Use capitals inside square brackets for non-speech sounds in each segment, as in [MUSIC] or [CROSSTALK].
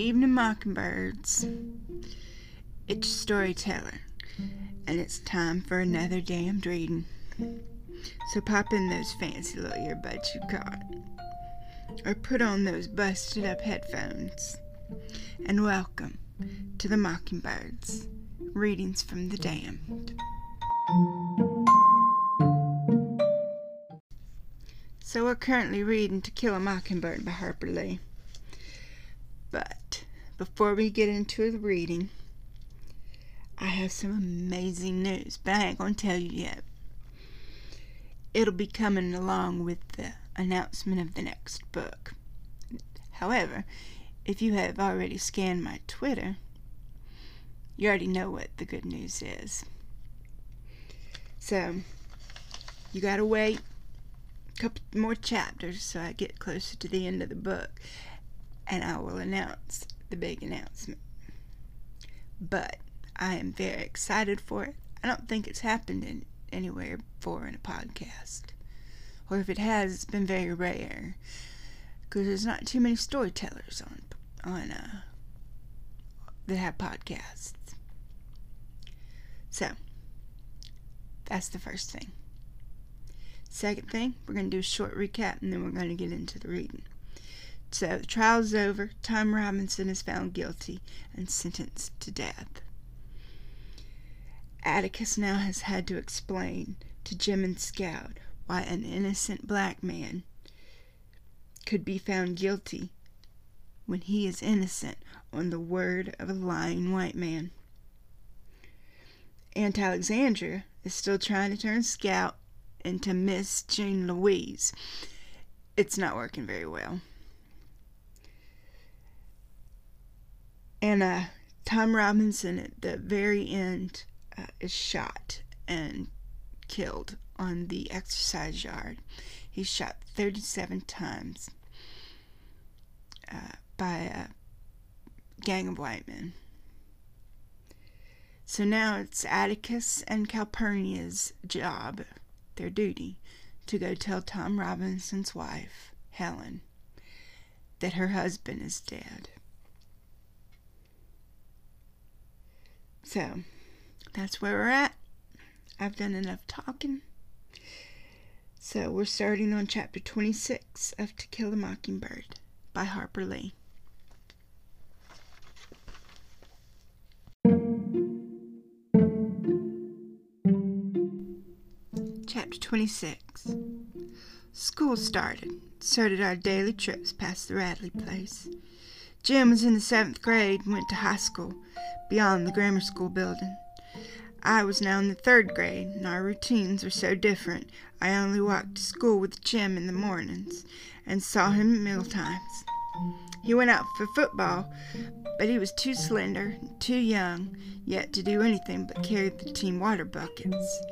evening mockingbirds. It's storyteller, and it's time for another damned reading. So pop in those fancy little earbuds you got, or put on those busted up headphones, and welcome to the Mockingbirds Readings from the Damned. So we're currently reading To Kill a Mockingbird by Harper Lee. Before we get into the reading, I have some amazing news, but I ain't going to tell you yet. It'll be coming along with the announcement of the next book. However, if you have already scanned my Twitter, you already know what the good news is. So, you gotta wait a couple more chapters so I get closer to the end of the book and I will announce the big announcement. But I am very excited for it. I don't think it's happened in anywhere before in a podcast. Or if it has, it's been very rare. Because there's not too many storytellers on on uh, that have podcasts. So, that's the first thing. Second thing, we're going to do a short recap and then we're going to get into the reading. So, the trial's over. Tom Robinson is found guilty and sentenced to death. Atticus now has had to explain to Jem and Scout why an innocent black man could be found guilty when he is innocent on the word of a lying white man. Aunt Alexandra is still trying to turn Scout into Miss Jean Louise. It's not working very well. And uh, Tom Robinson at the very end uh, is shot and killed on the exercise yard. He's shot 37 times. Uh, by a gang of white men. So now it's Atticus and Calpurnia's job, their duty, to go tell Tom Robinson's wife, Helen, that her husband is dead. So, that's where we're at. I've done enough talking. So, we're starting on chapter 26 of To Kill a Mockingbird by Harper Lee. Chapter 26 School started, so did our daily trips past the Radley place. Jem was in the seventh grade and went to high school beyond the grammar school building. I was now in the third grade, and our routines were so different I only walked to school with Jem in the mornings and saw him at meal times. He went out for football, but he was too slender, too young yet to do anything but carry the team water buckets.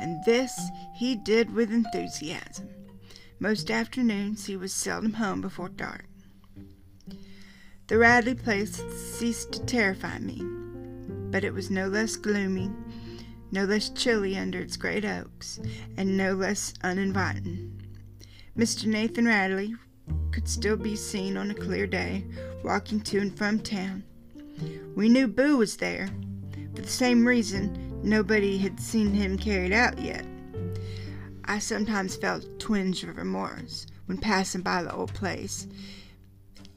And this he did with enthusiasm. Most afternoons he was seldom home before dark. The Radley place ceased to terrify me, but it was no less gloomy, no less chilly under its great oaks, and no less uninviting. Mr. Nathan Radley could still be seen on a clear day, walking to and from town. We knew Boo was there. For the same reason, nobody had seen him carried out yet. I sometimes felt a twinge of remorse when passing by the old place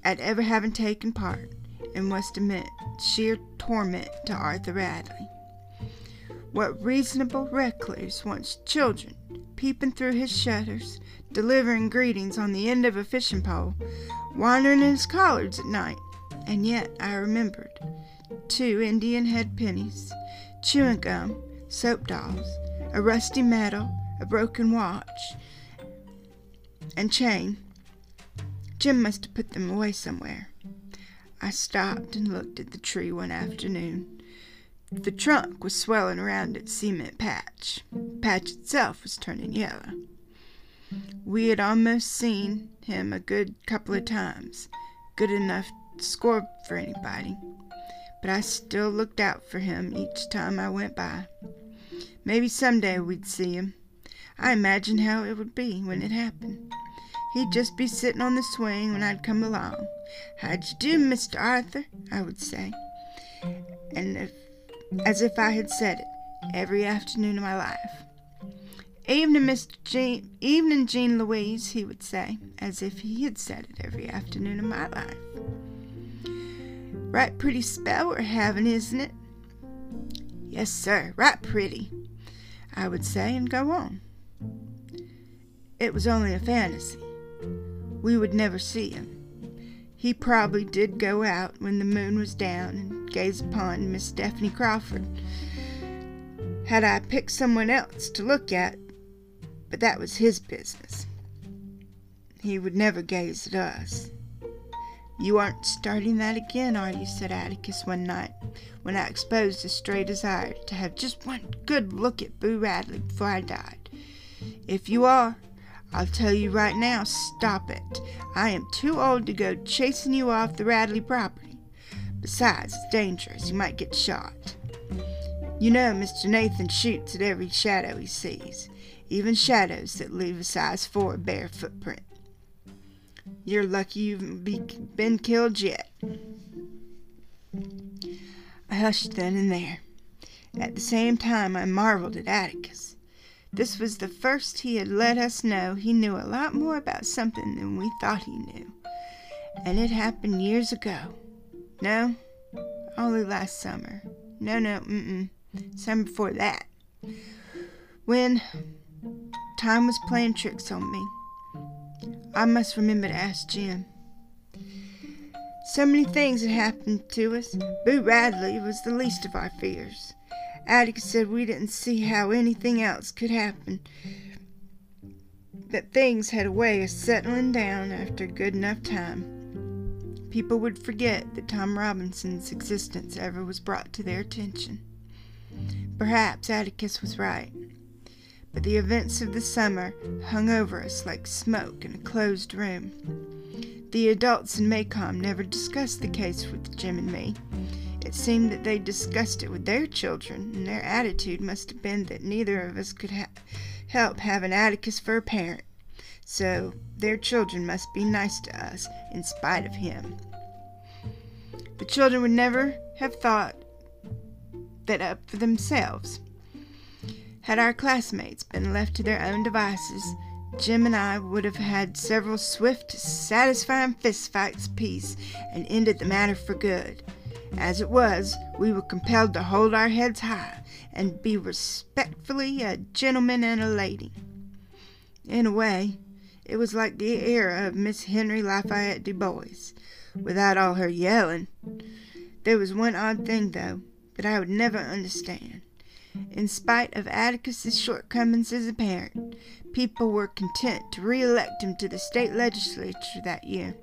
at ever having taken part, and must admit sheer torment to Arthur Radley. What reasonable recluse wants children peeping through his shutters, delivering greetings on the end of a fishing pole, wandering in his collards at night? And yet I remembered two Indian head pennies, chewing gum, soap dolls, a rusty medal, a broken watch, and chain. Jem must have put them away somewhere. I stopped and looked at the tree one afternoon. The trunk was swelling around its cement patch. The patch itself was turning yellow. We had almost seen him a good couple of times, good enough to score for anybody, but I still looked out for him each time I went by. Maybe someday we'd see him. I imagined how it would be when it happened. He'd just be sitting on the swing when I'd come along. How'd you do, Mr. Arthur? I would say. And if, as if I had said it every afternoon of my life. Evening, Mr. Jean, evening, Jean Louise, he would say, as if he had said it every afternoon of my life. Right pretty spell we're having, isn't it? Yes, sir, right pretty, I would say, and go on. It was only a fantasy. We would never see him. He probably did go out when the moon was down and gaze upon Miss Stephanie Crawford. Had I picked someone else to look at, but that was his business. He would never gaze at us. You aren't starting that again, are you? said Atticus one night, when I exposed a stray desire to have just one good look at Boo Radley before I died. If you are, I'll tell you right now, stop it. I am too old to go chasing you off the Radley property. Besides, it's dangerous. You might get shot. You know, Mr. Nathan shoots at every shadow he sees, even shadows that leave a size four bare footprint. You're lucky you've been killed yet. I hushed then and there. At the same time, I marveled at Atticus. This was the first he had let us know he knew a lot more about something than we thought he knew. And it happened years ago. No, only last summer. No, no, mm-mm. Summer before that. When time was playing tricks on me. I must remember to ask Jem. So many things had happened to us. Boo Radley was the least of our fears. Atticus said we didn't see how anything else could happen. That things had a way of settling down after a good enough time. People would forget that Tom Robinson's existence ever was brought to their attention. Perhaps Atticus was right, but the events of the summer hung over us like smoke in a closed room. The adults in Maycomb never discussed the case with Jem and me. It seemed that they discussed it with their children, and their attitude must have been that neither of us could ha- help having Atticus for a parent. So their children must be nice to us in spite of him. The children would never have thought that up for themselves. Had our classmates been left to their own devices, Jem and I would have had several swift, satisfying fistfights apiece and ended the matter for good. As it was, we were compelled to hold our heads high and be respectfully a gentleman and a lady. In a way, it was like the era of Miss Henry Lafayette Dubose, without all her yelling. There was one odd thing, though, that I would never understand. In spite of Atticus's shortcomings as a parent, people were content to re-elect him to the state legislature that year,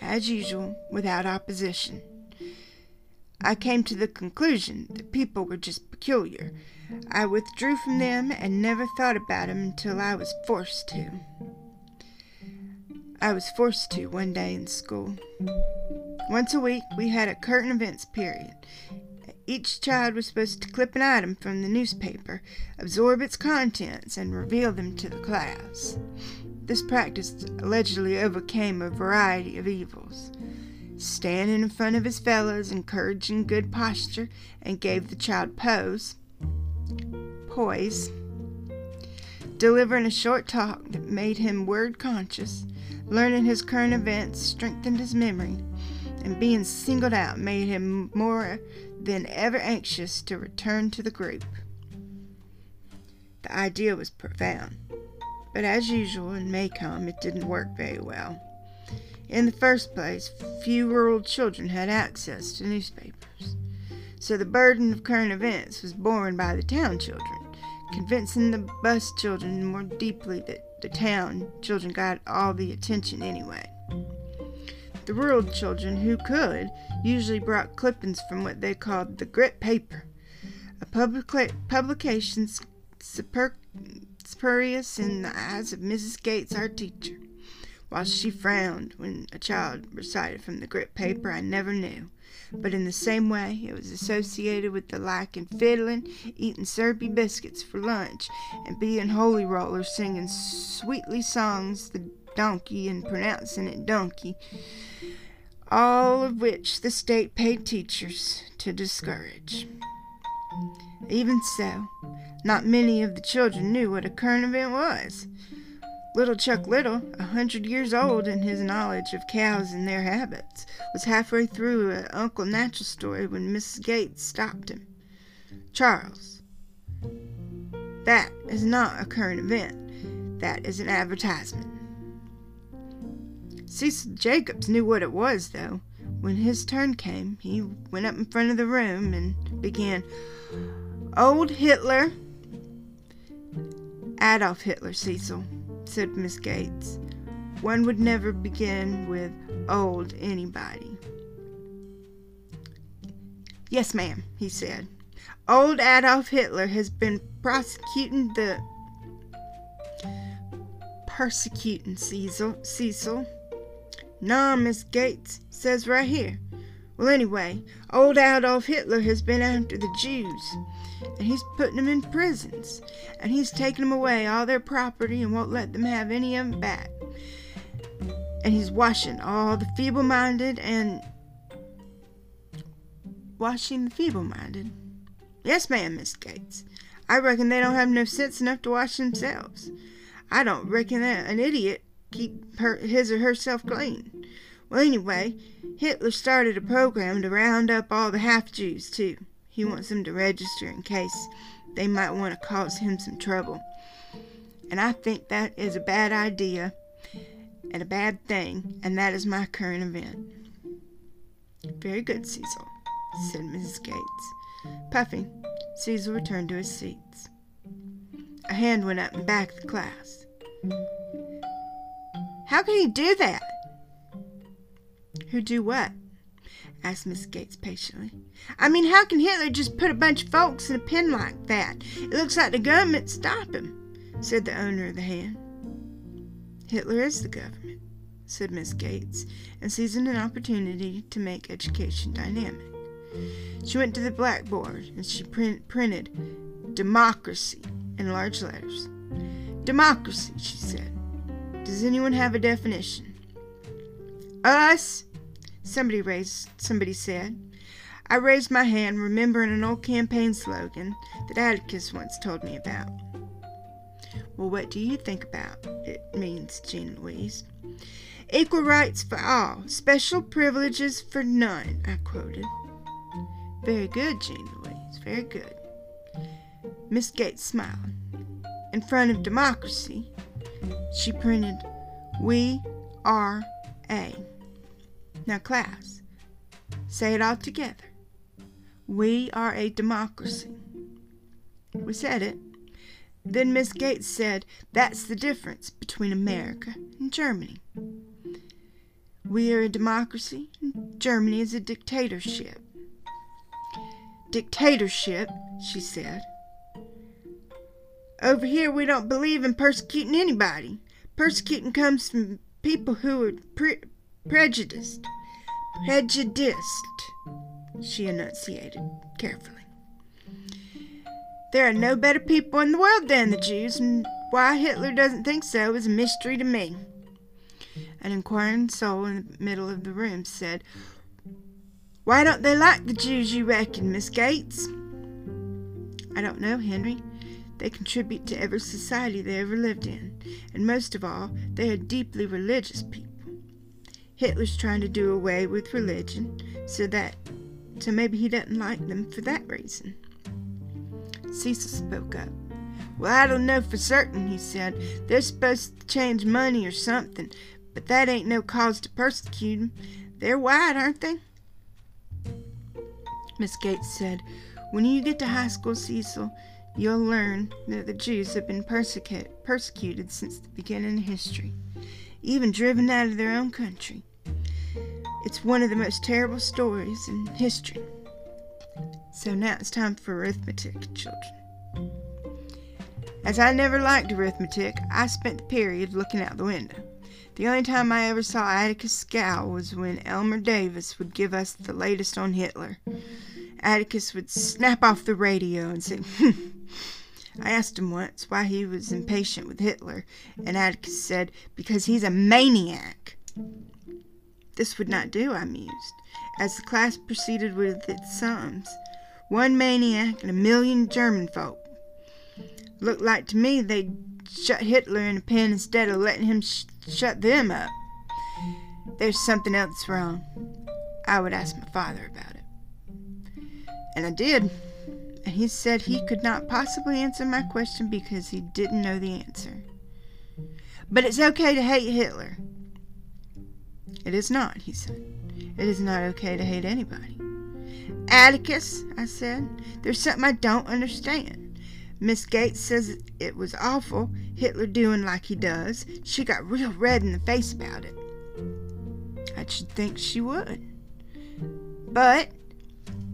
as usual, without opposition. I came to the conclusion that people were just peculiar. I withdrew from them and never thought about them until I was forced to. I was forced to one day in school. Once a week, we had a current events period. Each child was supposed to clip an item from the newspaper, absorb its contents, and reveal them to the class. This practice allegedly overcame a variety of evils standing in front of his fellows, encouraging good posture, and gave the child pose, poise, delivering a short talk that made him word conscious, learning his current events strengthened his memory, and being singled out made him more than ever anxious to return to the group. The idea was profound, but as usual in Maycomb, it didn't work very well. In the first place, few rural children had access to newspapers, so the burden of current events was borne by the town children, convincing the bus children more deeply that the town children got all the attention anyway. The rural children who could usually brought clippings from what they called the grit paper, a publica- publication super- spurious in the eyes of Mrs. Gates, our teacher. While she frowned when a child recited from the grit paper, I never knew. But in the same way, it was associated with the liking fiddling, eating syrupy biscuits for lunch, and being holy rollers singing sweetly songs the donkey and pronouncing it donkey, all of which the state paid teachers to discourage. Even so, not many of the children knew what a current event was. Little Chuck Little, a hundred years old in his knowledge of cows and their habits, was halfway through an Uncle Natchell story when Mrs. Gates stopped him. Charles, that is not a current event. That is an advertisement. Cecil Jacobs knew what it was, though. When his turn came, he went up in front of the room and began, Old Hitler. Adolf Hitler, Cecil, said Miss Gates. One would never begin with old anybody. Yes, ma'am, he said. Old Adolf Hitler has been prosecuting the. Persecuting Cecil. Cecil. Nah, Miss Gates says right here. Well, anyway, old Adolf Hitler has been after the Jews, and he's putting them in prisons, and he's taking them away all their property and won't let them have any of it back. And he's washing all the feeble minded and. washing the feeble minded. Yes, ma'am, Miss Gates. I reckon they don't have no sense enough to wash themselves. I don't reckon that an idiot keep her, his or herself clean. Well, anyway, Hitler started a program to round up all the half Jews, too. He wants them to register in case they might want to cause him some trouble. And I think that is a bad idea and a bad thing, and that is my current event. Very good, Cecil, said Mrs. Gates. Puffing, Cecil returned to his seats. A hand went up in back of the class. How can he do that? Who do what? asked Miss Gates patiently. I mean, how can Hitler just put a bunch of folks in a pen like that? It looks like the government stopped him, said the owner of the hand. Hitler is the government, said Miss Gates, and seizing an opportunity to make education dynamic. She went to the blackboard and she print, printed democracy in large letters. Democracy, she said. Does anyone have a definition? Us, somebody raised somebody said. I raised my hand, remembering an old campaign slogan that Atticus once told me about. Well, what do you think about it means, Jean Louise? Equal rights for all, special privileges for none, I quoted. Very good, Jean Louise, very good. Miss Gates smiled. In front of democracy, she printed, We are a. Now, class, say it all together. We are a democracy. We said it. Then Miss Gates said, That's the difference between America and Germany. We are a democracy, and Germany is a dictatorship. Dictatorship, she said. Over here, we don't believe in persecuting anybody. Persecuting comes from people who are pre- prejudiced. Prejudiced, she enunciated carefully. There are no better people in the world than the Jews, and why Hitler doesn't think so is a mystery to me. An inquiring soul in the middle of the room said, why don't they like the Jews, you reckon, Miss Gates? I don't know, Henry. They contribute to every society they ever lived in, and most of all, they are deeply religious people. Hitler's trying to do away with religion, so that so maybe he doesn't like them for that reason. Cecil spoke up. Well, I don't know for certain, he said. They're supposed to change money or something, but that ain't no cause to persecute 'em. They're white, aren't they? Miss Gates said, When you get to high school, Cecil, you'll learn that the Jews have been persecuted, persecuted since the beginning of history, even driven out of their own country. It's one of the most terrible stories in history. So now it's time for arithmetic, children. As I never liked arithmetic, I spent the period looking out the window. The only time I ever saw Atticus scowl was when Elmer Davis would give us the latest on Hitler. Atticus would snap off the radio and say, [LAUGHS] I asked him once why he was impatient with Hitler, and Atticus said, Because he's a maniac. This would not do, I mused, as the class proceeded with its sums. One maniac and a million German folk. Looked like to me they'd shut Hitler in a pen instead of letting him sh- shut them up. There's something else wrong. I would ask my father about it. And I did and he said he could not possibly answer my question because he didn't know the answer. But it's okay to hate Hitler. It is not, he said. It is not okay to hate anybody. Atticus, I said, there's something I don't understand. Miss Gates says it was awful, Hitler doing like he does. She got real red in the face about it. I should think she would. But,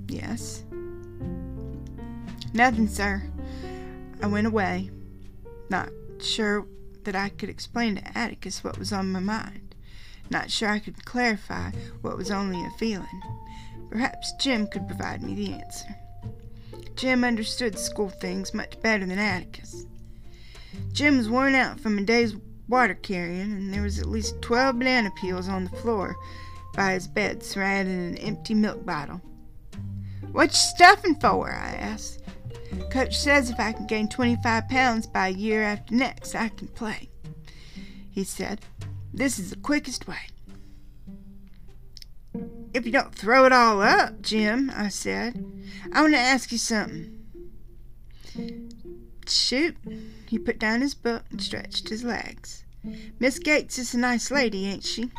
yes, Nothing, sir. I went away, not sure that I could explain to Atticus what was on my mind, not sure I could clarify what was only a feeling. Perhaps Jem could provide me the answer. Jem understood school things much better than Atticus. Jem was worn out from a day's water carrying, and there was at least twelve banana peels on the floor by his bed, surrounded in an empty milk bottle. What you stuffing for? I asked. Coach says if I can gain 25 pounds by year after next, I can play. He said, This is the quickest way. If you don't throw it all up, Jem, I said, I want to ask you something. Shoot. He put down his book and stretched his legs. Miss Gates is a nice lady, ain't she?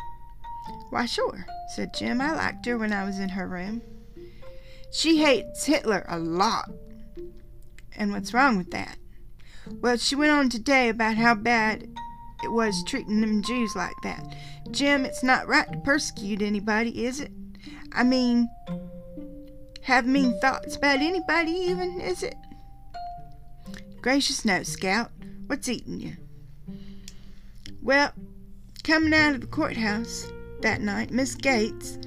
Why, sure, said Jem. I liked her when I was in her room. She hates Hitler a lot, and what's wrong with that? Well, she went on today about how bad it was treating them Jews like that. Jem, it's not right to persecute anybody, is it? I mean, have mean thoughts about anybody, even, is it? Gracious no, Scout. What's eating you? Well, coming out of the courthouse that night, Miss Gates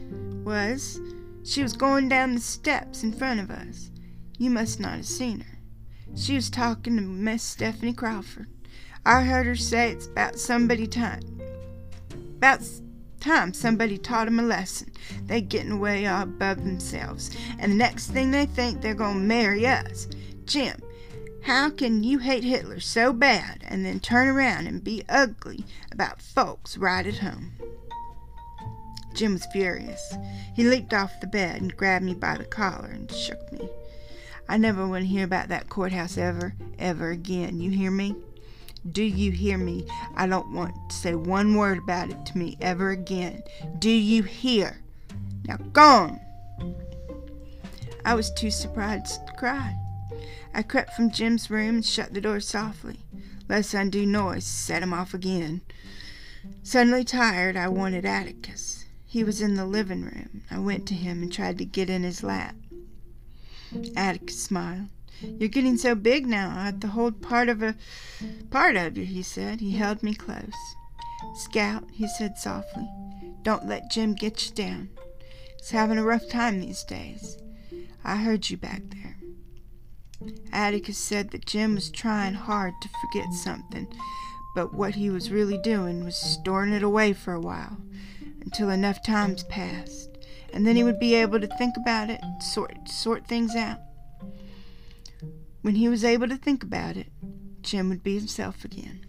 was. She was going down the steps in front of us. You must not have seen her. She was talking to Miss Stephanie Crawford. I heard her say it's about somebody time. About time somebody taught 'em a lesson. They getting way all above themselves, and the next thing they think they're going to marry us. Jem, how can you hate Hitler so bad and then turn around and be ugly about folks right at home? Jem was furious. He leaped off the bed and grabbed me by the collar and shook me. I never want to hear about that courthouse ever, ever again. You hear me? Do you hear me? I don't want to say one word about it to me ever again. Do you hear? Now go on. I was too surprised to cry. I crept from Jem's room and shut the door softly, lest undue noise set him off again. Suddenly tired, I wanted Atticus. He was in the living room. I went to him and tried to get in his lap. Atticus smiled. You're getting so big now, I have to hold part of a part of you, he said. He held me close. Scout, he said softly, don't let Jem get you down. He's having a rough time these days. I heard you back there. Atticus said that Jem was trying hard to forget something, but what he was really doing was storing it away for a while, until enough times passed and then he would be able to think about it, sort sort things out. When he was able to think about it, Jem would be himself again.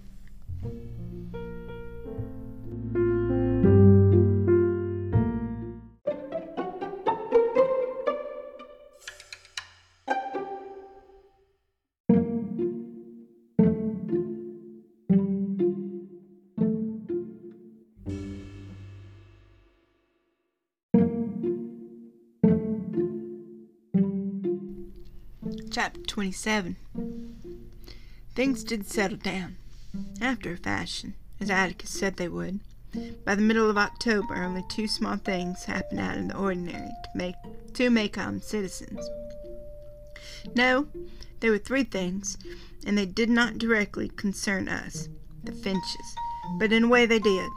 Chapter 27 Things did settle down, after a fashion, as Atticus said they would. By the middle of October, only two small things happened out of the ordinary to make two Maycomb um, citizens. No, there were three things, and they did not directly concern us, the Finches, but in a way they did.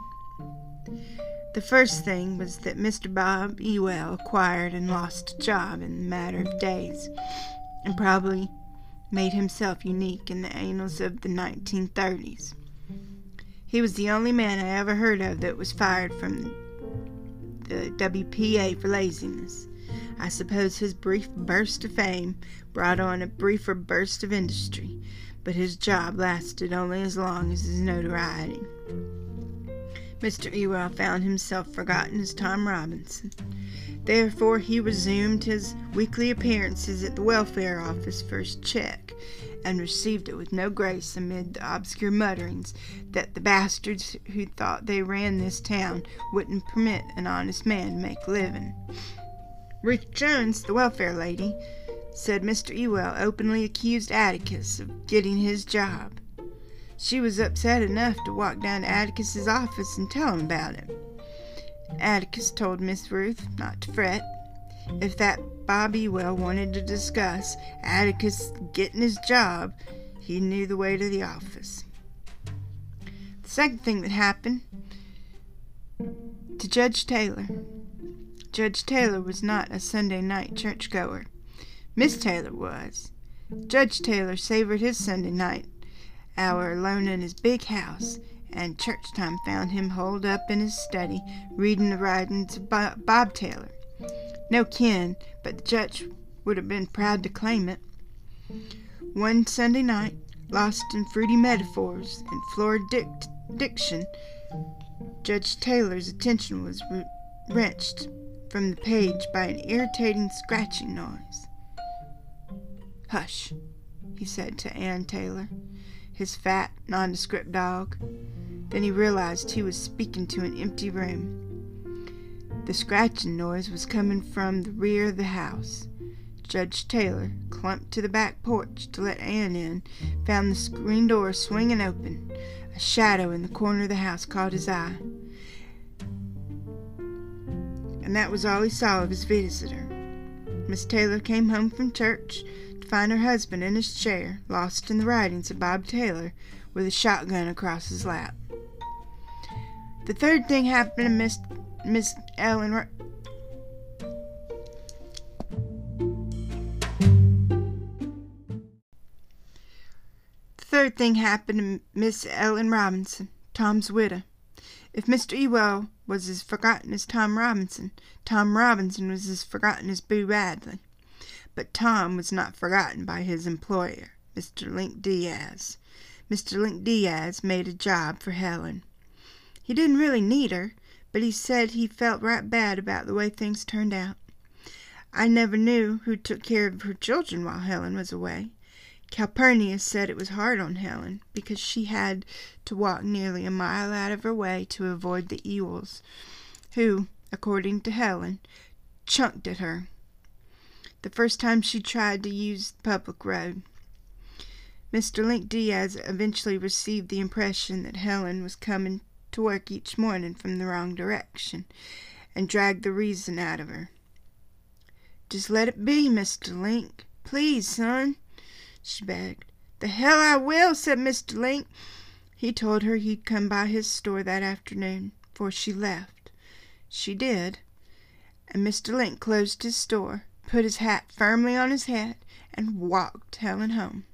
The first thing was that Mr. Bob Ewell acquired and lost a job in a matter of days and probably made himself unique in the annals of the 1930s. He was the only man I ever heard of that was fired from the WPA for laziness. I suppose his brief burst of fame brought on a briefer burst of industry, but his job lasted only as long as his notoriety. Mr. Ewell found himself forgotten as Tom Robinson. Therefore, he resumed his weekly appearances at the welfare office for his check, and received it with no grace amid the obscure mutterings that the bastards who thought they ran this town wouldn't permit an honest man to make a living. Ruth Jones, the welfare lady, said Mr. Ewell openly accused Atticus of getting his job. She was upset enough to walk down to Atticus's office and tell him about it. Atticus told Miss Ruth not to fret. If that Bob Ewell wanted to discuss Atticus getting his job, he knew the way to the office. The second thing that happened to Judge Taylor. Judge Taylor was not a Sunday night churchgoer. Miss Taylor was. Judge Taylor savored his Sunday night hour alone in his big house and church time found him holed up in his study reading the writings of Bob Taylor. No kin, but the judge would have been proud to claim it. One Sunday night, lost in fruity metaphors and florid dict- diction, Judge Taylor's attention was re- wrenched from the page by an irritating scratching noise. Hush, he said to Ann Taylor his fat, nondescript dog. Then he realized he was speaking to an empty room. The scratching noise was coming from the rear of the house. Judge Taylor, clumped to the back porch to let Ann in, found the screen door swinging open. A shadow in the corner of the house caught his eye. And that was all he saw of his visitor. Miss Taylor came home from church to find her husband in his chair, lost in the writings of Bob Taylor, with a shotgun across his lap. The third thing happened to Miss Miss Ellen. The third thing happened to Miss Ellen Robinson, Tom's widow. If Mr. Ewell was as forgotten as Tom Robinson, Tom Robinson was as forgotten as Boo Radley. But Tom was not forgotten by his employer, Mr. Link Deas. Mr. Link Deas made a job for Helen. He didn't really need her, but he said he felt right bad about the way things turned out. I never knew who took care of her children while Helen was away. Calpurnia said it was hard on Helen because she had to walk nearly a mile out of her way to avoid the Ewells, who, according to Helen, chunked at her the first time she tried to use the public road. Mr. Link Deas eventually received the impression that Helen was coming to work each morning from the wrong direction and dragged the reason out of her. Just let it be, Mr. Link. Please, son, she begged. The hell I will, said Mr. Link. He told her he'd come by his store that afternoon, before she left. She did, and Mr. Link closed his store put his hat firmly on his head, and walked Helen home.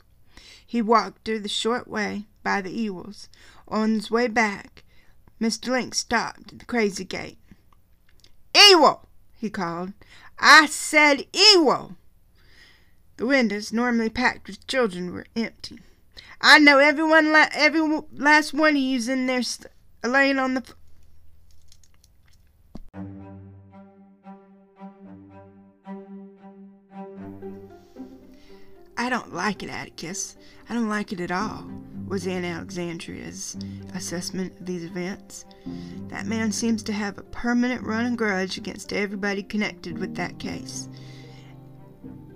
He walked through the short way by the Ewells. On his way back, Mr. Link stopped at the crazy gate. Ewell! he called. I said Ewell! The windows, normally packed with children, were empty. I know every one, every last one of you's in there laying on the I don't like it, Atticus. I don't like it at all, was Aunt Alexandria's assessment of these events. That man seems to have a permanent running grudge against everybody connected with that case.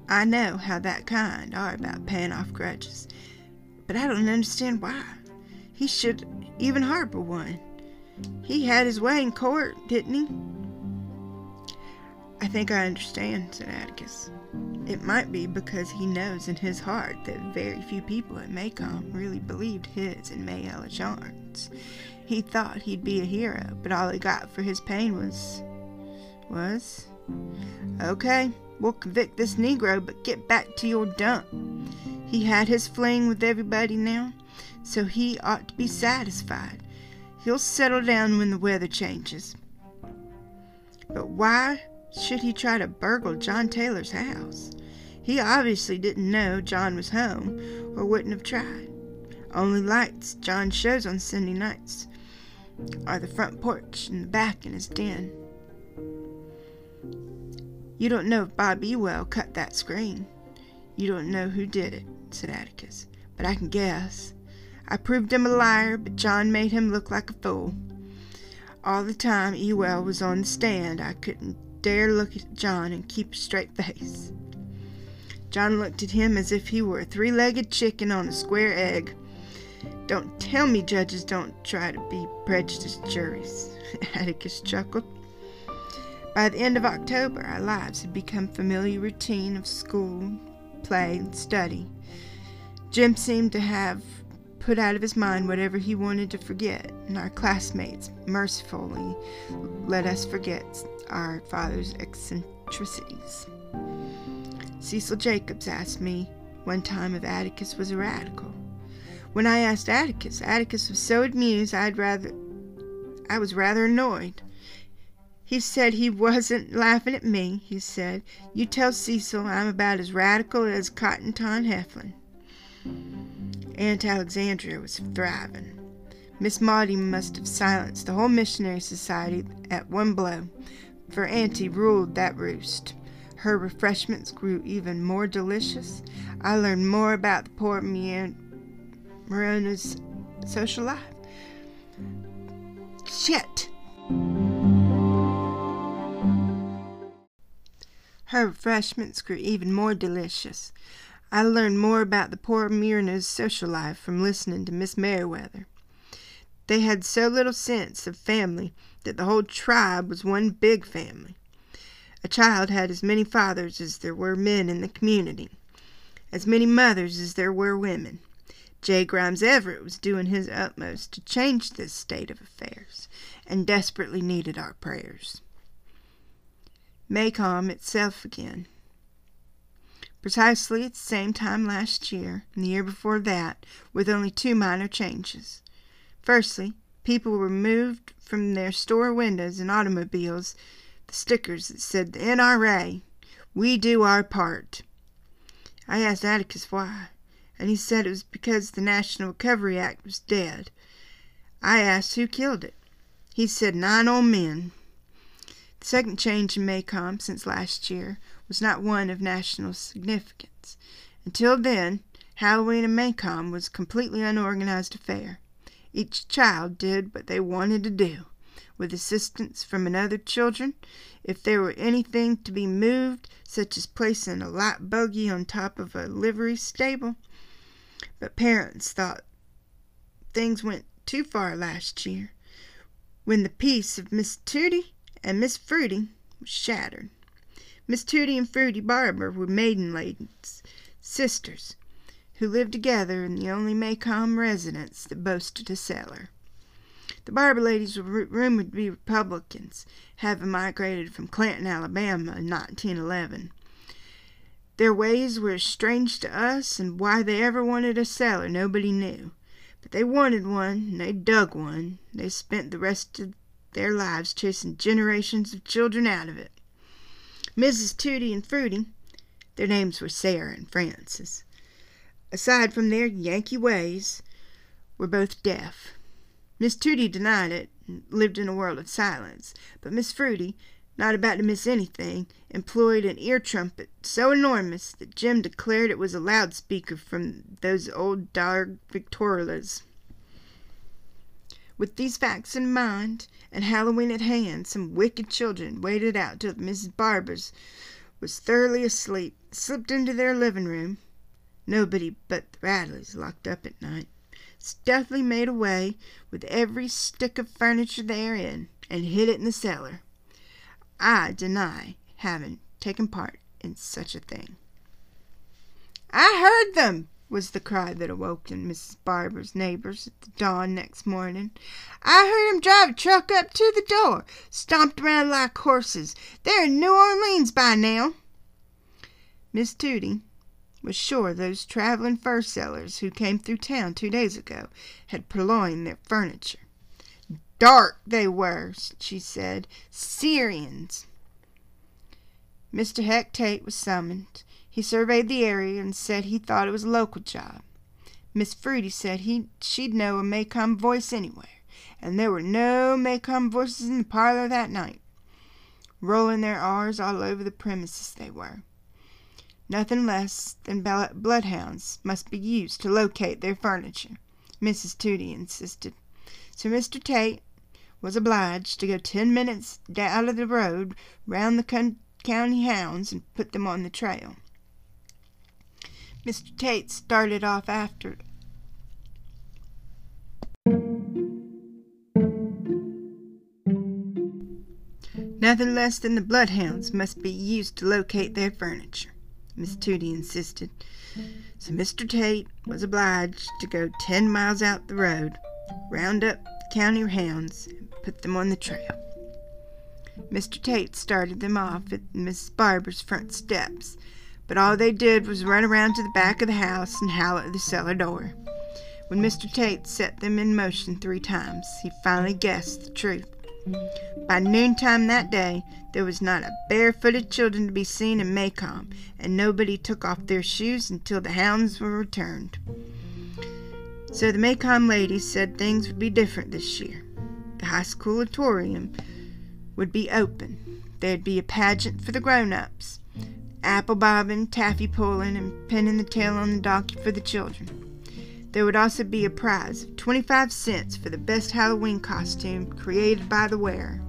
I know how that kind are about paying off grudges, but I don't understand why. He should even harbor one. He had his way in court, didn't he? I think I understand, said Atticus. It might be because he knows in his heart that very few people at Maycomb really believed his and Mayella He thought he'd be a hero, but all he got for his pain was. was? Okay, we'll convict this Negro, but get back to your dump. He had his fling with everybody now, so he ought to be satisfied. He'll settle down when the weather changes. But why should he try to burgle John Taylor's house? He obviously didn't know John was home, or wouldn't have tried. Only lights John shows on Sunday nights are the front porch and the back in his den. You don't know if Bob Ewell cut that screen. You don't know who did it, said Atticus, but I can guess. I proved him a liar, but John made him look like a fool. All the time Ewell was on the stand, I couldn't dare look at John and keep a straight face. John looked at him as if he were a three legged chicken on a square egg. Don't tell me judges don't try to be prejudiced juries, [LAUGHS] Atticus chuckled. By the end of October, our lives had become familiar routine of school, play, and study. Jem seemed to have put out of his mind whatever he wanted to forget, and our classmates mercifully let us forget our father's eccentricities. Cecil Jacobs asked me one time if Atticus was a radical. When I asked Atticus, Atticus was so amused I'd rather I was rather annoyed. He said he wasn't laughing at me, he said. You tell Cecil I'm about as radical as Cotton Tom Heflin. Aunt Alexandria was thriving. Miss Maudie must have silenced the whole missionary society at one blow, for Auntie ruled that roost. Her refreshments grew even more delicious. I learned more about the poor Morona's social life. Shit! Her refreshments grew even more delicious. I learned more about the poor Myrna's social life from listening to Miss Merriweather. They had so little sense of family that the whole tribe was one big family. A child had as many fathers as there were men in the community, as many mothers as there were women. J. Grimes Everett was doing his utmost to change this state of affairs, and desperately needed our prayers. Maycomb itself again. Precisely at the same time last year, and the year before that, with only two minor changes. Firstly, people were moved from their store windows and automobiles the stickers that said the NRA, we do our part. I asked Atticus why, and he said it was because the National Recovery Act was dead. I asked who killed it. He said nine old men. The second change in Maycomb since last year was not one of national significance. Until then, Halloween in Maycomb was a completely unorganized affair. Each child did what they wanted to do with assistance from another children, if there were anything to be moved, such as placing a light buggy on top of a livery stable. But parents thought things went too far last year, when the peace of Miss Tutti and Miss Frutti was shattered. Miss Tutti and Frutti Barber were maiden ladies, sisters, who lived together in the only Maycomb residence that boasted a cellar. The Barber ladies were rumored to be Republicans, having migrated from Clanton, Alabama, in 1911. Their ways were strange to us, and why they ever wanted a cellar nobody knew. But they wanted one, and they dug one. They spent the rest of their lives chasing generations of children out of it. Mrs. Tutti and Frutti, their names were Sarah and Frances, aside from their Yankee ways, were both deaf. Miss Tutti denied it, and lived in a world of silence, but Miss Frutti, not about to miss anything, employed an ear trumpet so enormous that Jem declared it was a loudspeaker from those old dog Victorias. With these facts in mind, and Halloween at hand, some wicked children waited out till Mrs. Barber's was thoroughly asleep, slipped into their living room nobody but the Radleys locked up at night stealthily made away with every stick of furniture therein, and hid it in the cellar. I deny having taken part in such a thing. I heard them, was the cry that awoke in Mrs. Barber's neighbors at the dawn next morning. I heard 'em drive a truck up to the door, stomped around like horses. They're in New Orleans by now. Miss Tutti was sure those traveling fur sellers who came through town two days ago had purloined their furniture. Dark they were, she said. Syrians. Mr. Heck Tate was summoned. He surveyed the area and said he thought it was a local job. Miss Frutti said he she'd know a Maycomb voice anywhere, and there were no Maycomb voices in the parlor that night. Rolling their R's all over the premises they were. Nothing less than bloodhounds must be used to locate their furniture, Mrs. Tutti insisted. So Mr. Tate was obliged to go ten minutes out of the road round the county hounds and put them on the trail. Mr. Tate started off after Nothing less than the bloodhounds must be used to locate their furniture, Miss Tutti insisted. So Mr. Tate was obliged to go ten miles out the road, round up the county hounds, and put them on the trail. Mr. Tate started them off at Mrs. Barber's front steps, but all they did was run around to the back of the house and howl at the cellar door. When Mr. Tate set them in motion three times, he finally guessed the truth. By noontime that day, there was not a barefooted children to be seen in Maycomb, and nobody took off their shoes until the hounds were returned. So the Maycomb ladies said things would be different this year. The high school auditorium would be open. There'd be a pageant for the grown-ups, apple bobbing, taffy pulling, and pinning the tail on the donkey for the children. There would also be a prize of 25 cents for the best Halloween costume created by the wearer.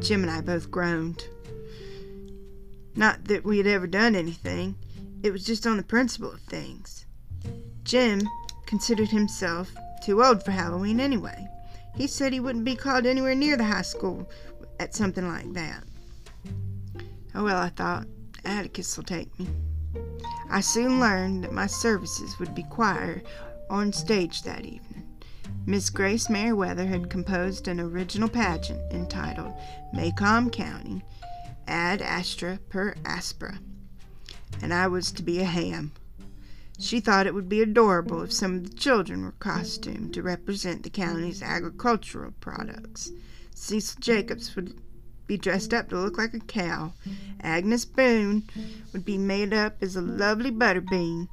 Jem and I both groaned. Not that we had ever done anything, it was just on the principle of things. Jem considered himself too old for Halloween anyway. He said he wouldn't be called anywhere near the high school at something like that. Oh well, I thought, Atticus will take me. I soon learned that my services would be choir on stage that evening. Miss Grace Merriweather had composed an original pageant entitled Maycomb County Ad Astra per Aspera, and I was to be a ham. She thought it would be adorable if some of the children were costumed to represent the county's agricultural products. Cecil Jacobs would be dressed up to look like a cow. Agnes Boone would be made up as a lovely butterbean.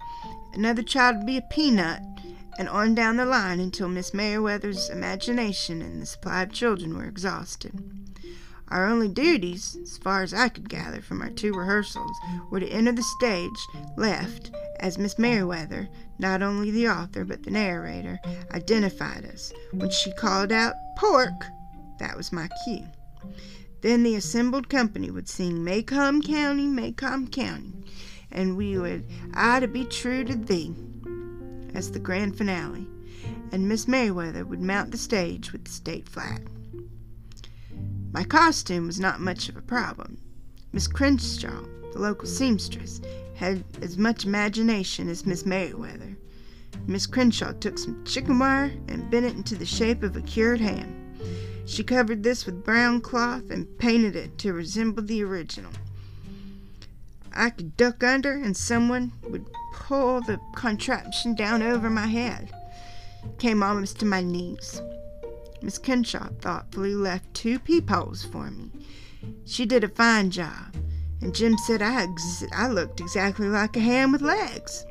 Another child would be a peanut, and on down the line until Miss Merriweather's imagination and the supply of children were exhausted. Our only duties, as far as I could gather from our two rehearsals, were to enter the stage left as Miss Merriweather, not only the author but the narrator, identified us. When she called out, Pork! That was my cue. Then the assembled company would sing Maycomb County, Maycomb County, and we would I to be true to thee as the grand finale, and Miss Merriweather would mount the stage with the state flag. My costume was not much of a problem. Miss Crenshaw, the local seamstress, had as much imagination as Miss Merriweather. Miss Crenshaw took some chicken wire and bent it into the shape of a cured ham. She covered this with brown cloth and painted it to resemble the original. I could duck under and someone would pull the contraption down over my head. Came almost to my knees. Miss Crenshaw thoughtfully left two peepholes for me. She did a fine job, and Jem said I, ex- I looked exactly like a ham with legs.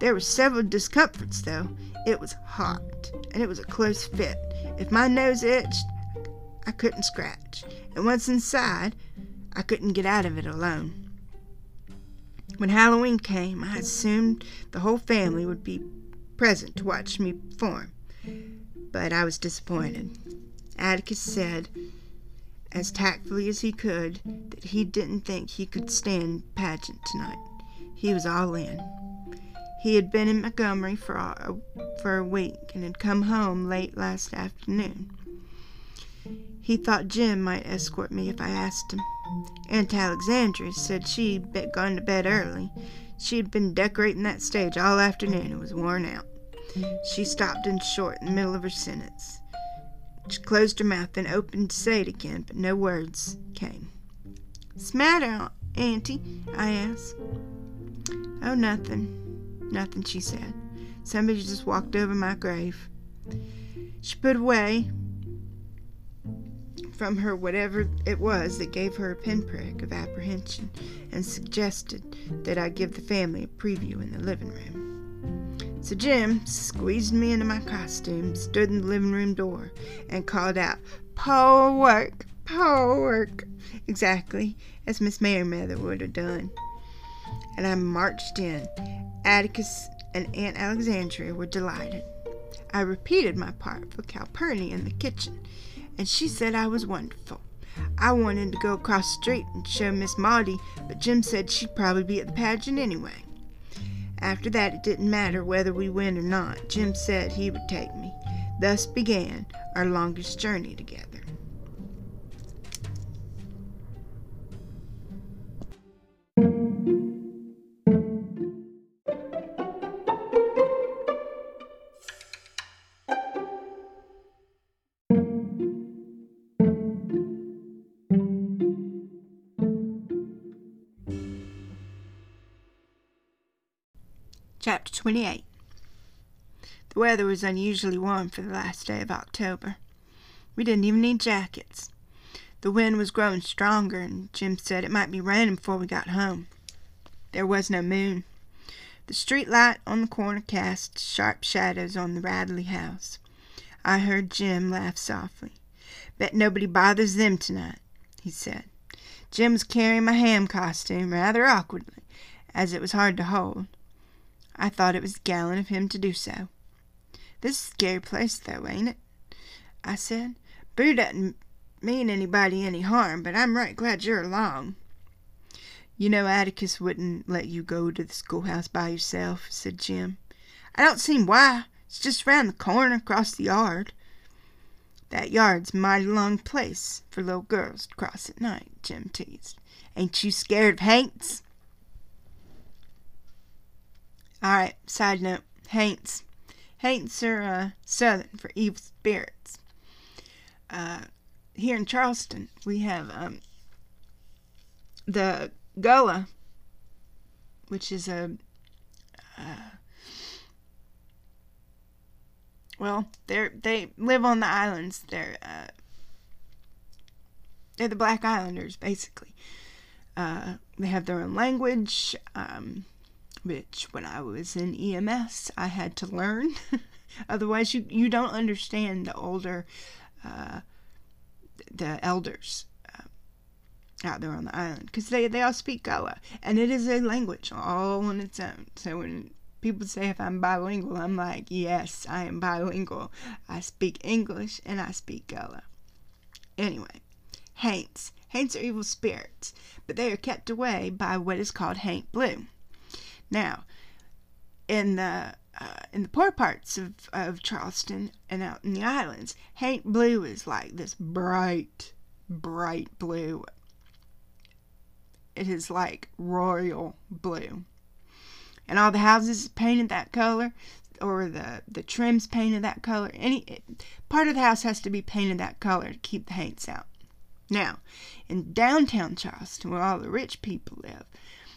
There were several discomforts, though. It was hot, and it was a close fit. If my nose itched, I couldn't scratch, and once inside, I couldn't get out of it alone. When Halloween came, I assumed the whole family would be present to watch me perform, but I was disappointed. Atticus said, as tactfully as he could, that he didn't think he could stand pageant tonight. He was all in. He had been in Montgomery for a, for a week and had come home late last afternoon. He thought Jem might escort me if I asked him. Aunt Alexandra said she'd gone to bed early. She had been decorating that stage all afternoon and was worn out. She stopped in short in the middle of her sentence. She closed her mouth and opened to say it again, but no words came. What's matter, Auntie? I asked. Oh, nothing. Nothing, she said. Somebody just walked over my grave. She put away from her whatever it was that gave her a pinprick of apprehension and suggested that I give the family a preview in the living room. So Jem squeezed me into my costume, stood in the living room door, and called out, Po work, po work, exactly as Miss Merriweather would have done. And I marched in. Atticus and Aunt Alexandra were delighted. I repeated my part for Calpurnia in the kitchen, and she said I was wonderful. I wanted to go across the street and show Miss Maudie, but Jem said she'd probably be at the pageant anyway. After that, it didn't matter whether we went or not. Jem said he would take me. Thus began our longest journey together. Chapter 28 The weather was unusually warm for the last day of October. We didn't even need jackets. The wind was growing stronger, and Jem said it might be raining before we got home. There was no moon. The street light on the corner cast sharp shadows on the Radley house. I heard Jem laugh softly. Bet nobody bothers them tonight, he said. Jem was carrying my ham costume rather awkwardly, as it was hard to hold. I thought it was gallant of him to do so. This is a scary place, though, ain't it? I said. Boo doesn't mean anybody any harm, but I'm right glad you're along. You know Atticus wouldn't let you go to the schoolhouse by yourself, said Jem. I don't see why. It's just round the corner across the yard. That yard's a mighty long place for little girls to cross at night, Jem teased. Ain't you scared of Haints? All right, side note Haints. Haints are uh, southern for evil spirits. Uh, here in Charleston, we have um, the Gullah, which is a. Uh, well, they they live on the islands. They're uh, they're the Black Islanders, basically. Uh, they have their own language. Um, which when I was in EMS I had to learn. [LAUGHS] Otherwise, you, you don't understand the older, uh, the elders uh, out there on the island because they, they all speak Gullah and it is a language all on its own. So when people say if I'm bilingual, I'm like, yes, I am bilingual. I speak English and I speak Gullah. Anyway, Haints. Haints are evil spirits, but they are kept away by what is called Haint Blue. Now, in the uh, in the poor parts of, of Charleston and out in the islands, Haint blue is like this bright, bright blue. It is like royal blue. And all the houses painted that color, or the, the trims painted that color. Any part of the house has to be painted that color to keep the haints out. Now, in downtown Charleston, where all the rich people live,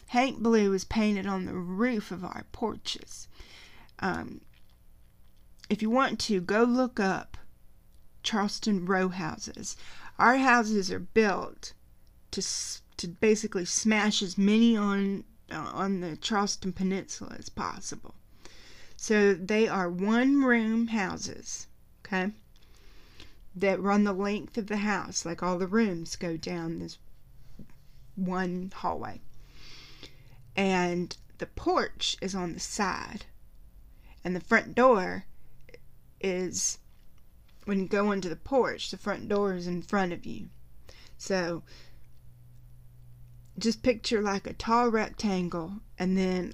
Haint blue is painted on the roof of our porches. Um, if you want to, go look up Charleston row houses. Our houses are built to to basically smash as many on uh, on the Charleston Peninsula as possible. So they are one room houses, okay? That run the length of the house, like all the rooms go down this one hallway and the porch is on the side. And the front door is when you go into the porch the front door is in front of you. So just picture like a tall rectangle and then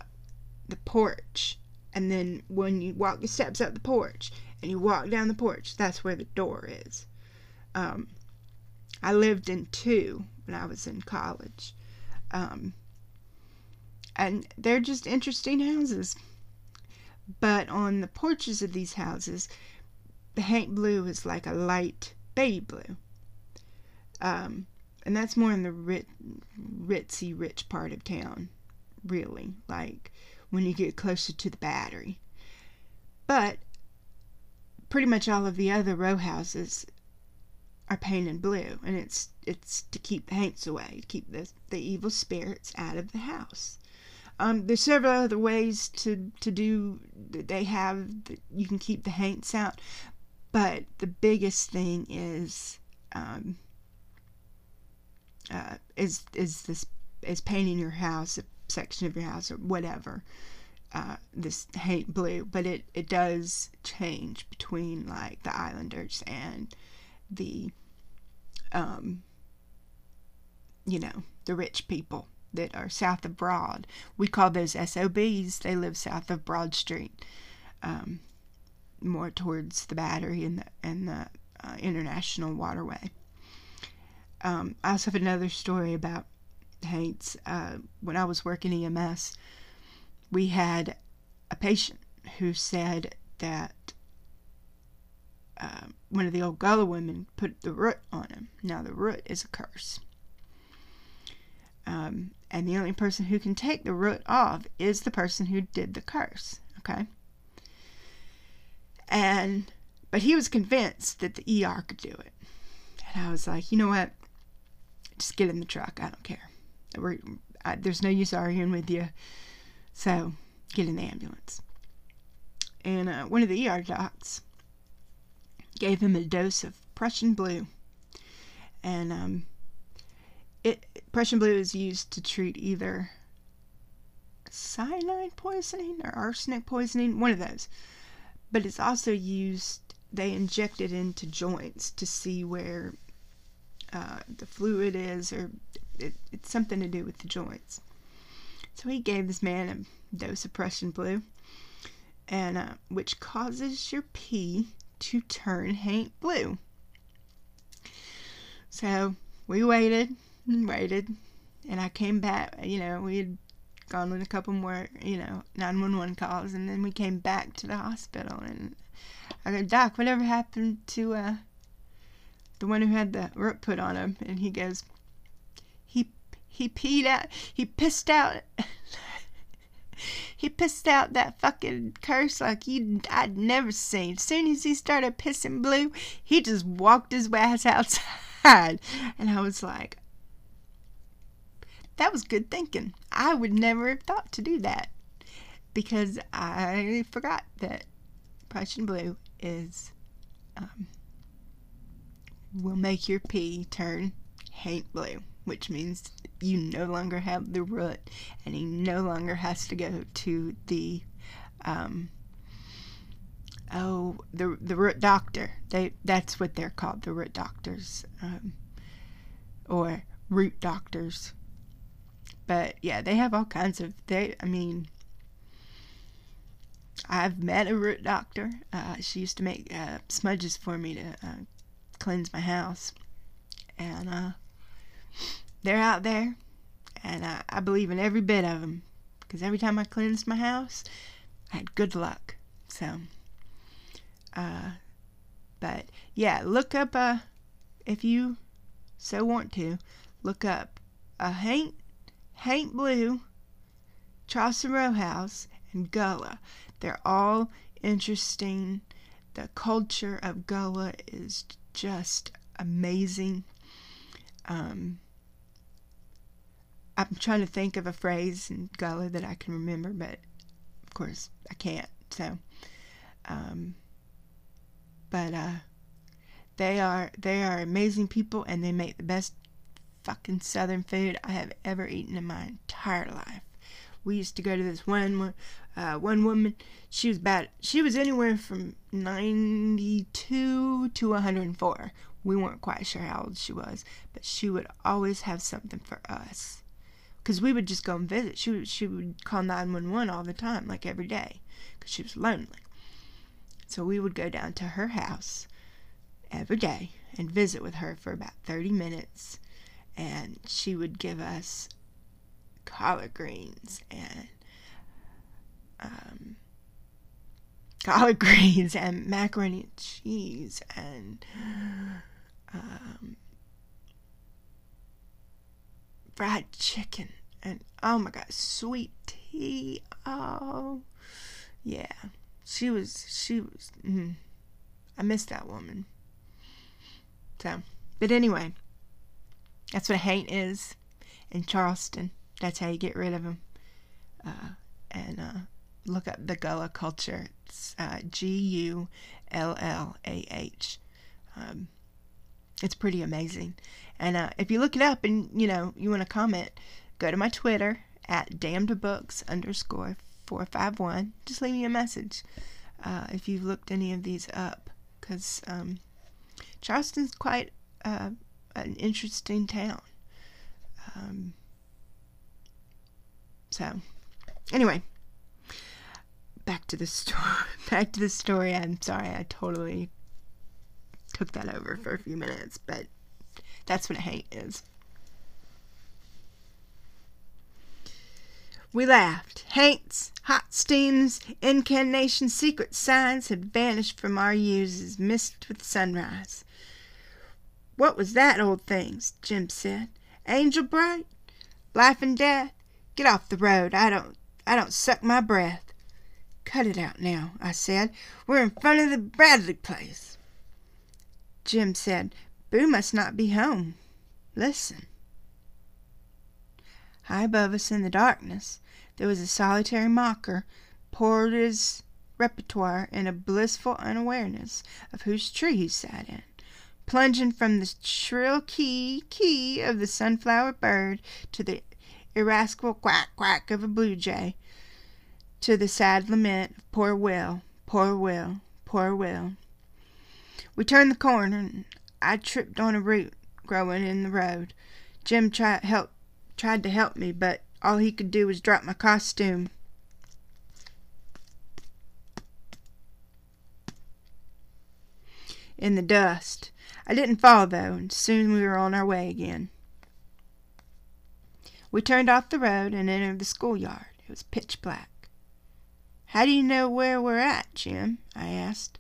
the porch. And then when you walk the steps up the porch and you walk down the porch that's where the door is. Um, i lived in two when i was in college. Um, and they're just interesting houses. But on the porches of these houses, the Haint blue is like a light baby blue. Um, and that's more in the rit, ritzy rich part of town, really, like when you get closer to the battery. But pretty much all of the other row houses are painted blue, and it's it's to keep the haints away, to keep the the evil spirits out of the house. Um, there's several other ways to to do. They have you can keep the haints out, but the biggest thing is um, uh, is is this is painting your house, a section of your house, or whatever. Uh, this haint blue, but it, it does change between like the Islanders and the um, you know the rich people that are south of Broad. We call those SOBs. They live south of Broad Street, um, more towards the Battery and the and the uh, International Waterway. Um, I also have another story about Haints. Uh, when I was working EMS, we had a patient who said that uh, one of the old Gullah women put the root on him. Now, the root is a curse. Um, and the only person who can take the root off is the person who did the curse. Okay? And, but he was convinced that the ER could do it. And I was like, you know what? Just get in the truck. I don't care. We're, I, there's no use arguing with you. So get in the ambulance. And uh, one of the ER docs gave him a dose of Prussian blue. And um, it Prussian blue is used to treat either cyanide poisoning or arsenic poisoning, one of those. But it's also used, they inject it into joints to see where uh, the fluid is, or it, it's something to do with the joints. So he gave this man a dose of Prussian blue, and uh, which causes your pee to turn haint blue. So we waited and waited, and I came back. You know, we had gone on a couple more, you know, 911 calls, and then we came back to the hospital. And I go, Doc, whatever happened to uh, the one who had the rope put on him? And he goes, he he peed out, he pissed out. [LAUGHS] he pissed out that fucking curse like you I'd never seen. Soon as he started pissing blue, he just walked his ass [LAUGHS] outside. And I was like, that was good thinking. I would never have thought to do that because I forgot that Prussian blue is um, will make your pee turn haint blue which means you no longer have the root and he no longer has to go to the um, oh the the root doctor they that's what they're called the root doctors um, or root doctors but yeah they have all kinds of they i mean i've met a root doctor uh, she used to make uh, smudges for me to uh, cleanse my house and uh they're out there, and I, I believe in every bit of them. Because every time I cleansed my house, I had good luck. So, uh, but yeah, look up, uh, if you so want to, look up a Haint, Haint Blue, Charleston Row House, and Gullah. They're all interesting. The culture of Gullah is just amazing. Um, I'm trying to think of a phrase in Gullah that I can remember, but of course I can't. So, um, but uh, they are they are amazing people, and they make the best fucking Southern food I have ever eaten in my entire life. We used to go to this one uh, one woman. She was about she was anywhere from 92 to 104. We weren't quite sure how old she was, but she would always have something for us. Because we would just go and visit. She would, she would call 911 all the time, like every day, because she was lonely. So we would go down to her house every day and visit with her for about 30 minutes. And she would give us collard greens and um, collard [LAUGHS] greens and macaroni and cheese and um, fried chicken, and oh my god, sweet tea. Oh, yeah. She was, she was, mm, I miss that woman. So, but anyway, that's what hate is in Charleston. That's how you get rid of them. Uh, and uh, look up the Gullah culture. It's uh, G U L L A H. Um, it's pretty amazing. And uh, if you look it up and you know you want to comment, go to my Twitter at damnedbooks underscore four five one. Just leave me a message uh, if you've looked any of these up, because um, Charleston's quite uh, an interesting town. Um, so, anyway, back to the story. [LAUGHS] Back to the story. I'm sorry, I totally took that over for a few minutes, but that's what hate is. We laughed. Haints, hot steams, incantation, secret signs had vanished from our uses, mist with sunrise. What was that, old things? Jem said. Angel bright? Life and death? Get off the road. I don't I don't suck my breath. Cut it out now, I said. We're in front of the Radley place. Jem said, Boo must not be home. Listen. High above us in the darkness, there was a solitary mocker poured his repertoire in a blissful unawareness of whose tree he sat in, plunging from the shrill key key of the sunflower bird to the irascible quack quack of a blue jay, to the sad lament of poor Will, poor Will, poor Will. We turned the corner, and I tripped on a root growing in the road. Jem tried help tried to help me, but all he could do was drop my costume. In the dust. I didn't fall, though, and soon we were on our way again. We turned off the road and entered the schoolyard. It was pitch black. How do you know where we're at, Jem? I asked,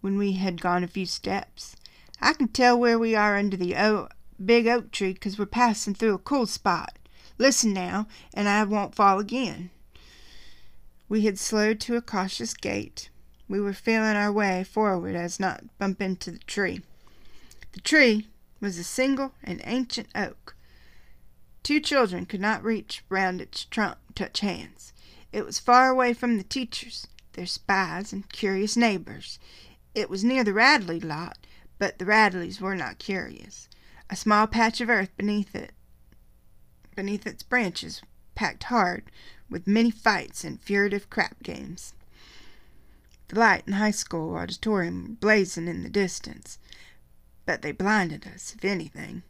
when we had gone a few steps. I can tell where we are under the o- big oak tree because we're passing through a cool spot. Listen now, and I won't fall again. We had slowed to a cautious gait. We were feeling our way forward as not bump into the tree. The tree was a single and ancient oak. Two children could not reach round its trunk to touch hands. It was far away from the teachers, their spies, and curious neighbors. It was near the Radley lot, but the Radleys were not curious. A small patch of earth beneath it, beneath its branches, packed hard with many fights and furtive crap games. The light in the high school auditorium blazing in the distance, but they blinded us, if anything.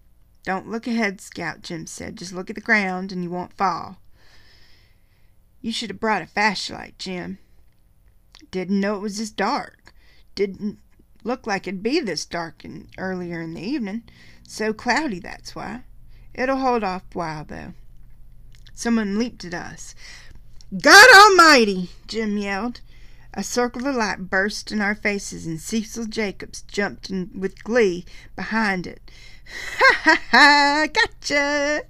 Don't look ahead, Scout, Jem said. Just look at the ground and you won't fall. You should have brought a flashlight, Jem. Didn't know it was this dark. Didn't look like it'd be this dark in, earlier in the evening. So cloudy, that's why. It'll hold off a while, though. Someone leaped at us. God Almighty! Jem yelled. A circle of light burst in our faces, and Cecil Jacobs jumped in with glee behind it. Ha ha ha! Gotcha!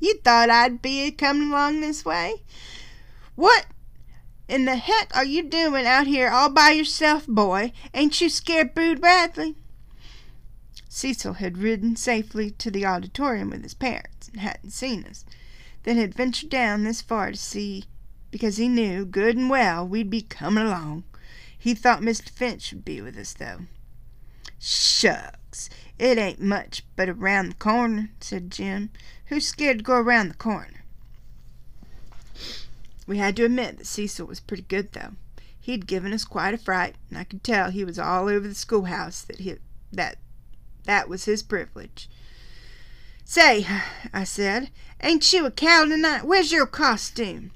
You thought I'd be coming along this way? What in the heck are you doing out here all by yourself, boy? Ain't you scared, Boo Radley? Cecil had ridden safely to the auditorium with his parents and hadn't seen us, then had ventured down this far to see because he knew good and well we'd be coming along. He thought Mr. Finch would be with us, though. Shucks! It ain't much but around the corner, said Jem. Who's scared to go around the corner? We had to admit that Cecil was pretty good, though. He'd given us quite a fright, and I could tell he was all over the schoolhouse that he, that that was his privilege. Say, I said, ain't you a cow tonight? Where's your costume?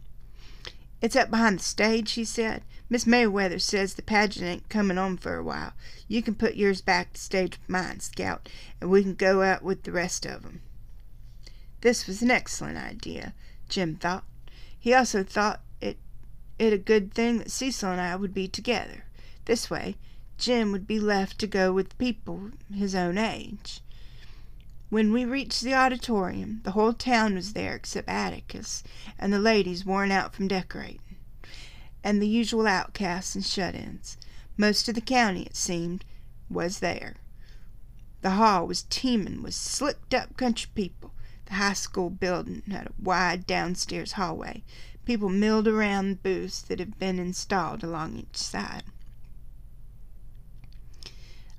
It's up behind the stage, he said. Miss Mayweather says the pageant ain't coming on for a while. You can put yours back to stage with mine, Scout, and we can go out with the rest of 'em. This was an excellent idea, Jem thought. He also thought it it a good thing that Cecil and I would be together. This way, Jem would be left to go with people his own age. When we reached the auditorium, the whole town was there except Atticus and the ladies worn out from decorating, and the usual outcasts and shut ins. Most of the county, it seemed, was there. The hall was teeming with slicked up country people. The high school building had a wide downstairs hallway. People milled around the booths that had been installed along each side.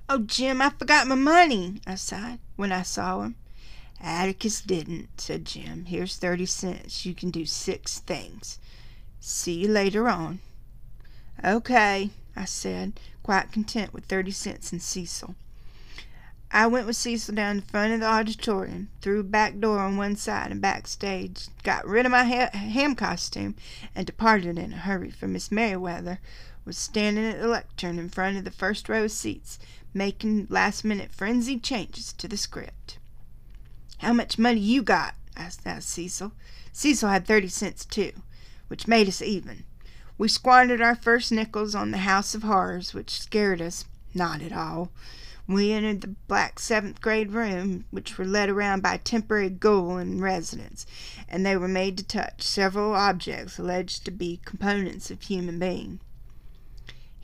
Oh, Jem, I forgot my money, I sighed when I saw him. Atticus didn't, said Jem. Here's thirty cents. You can do six things. See you later on. Okay, I said, quite content with thirty cents and Cecil. I went with Cecil down the front of the auditorium, through a back door on one side and backstage, got rid of my ha- ham costume, and departed in a hurry, for Miss Merriweather was standing at the lectern in front of the first row of seats, making last minute frenzied changes to the script. How much money you got? asked Cecil. Cecil had thirty cents too, which made us even. We squandered our first nickels on the House of Horrors, which scared us not at all. We entered the black seventh grade room, which were led around by temporary ghoul in residence, and they were made to touch several objects alleged to be components of human being.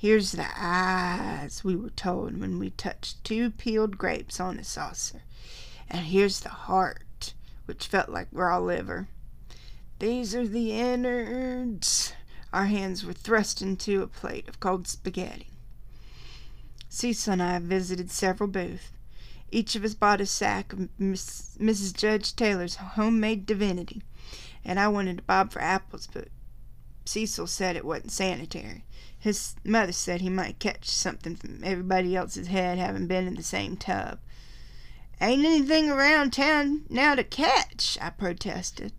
Here's the eyes, we were told when we touched two peeled grapes on a saucer. And here's the heart, which felt like raw liver. These are the innards. Our hands were thrust into a plate of cold spaghetti. Cecil and I visited several booths. Each of us bought a sack of Miss, Mrs. Judge Taylor's homemade divinity, and I wanted to bob for apples, but Cecil said it wasn't sanitary. His mother said he might catch something from everybody else's head having been in the same tub. Ain't anything around town now to catch, I protested.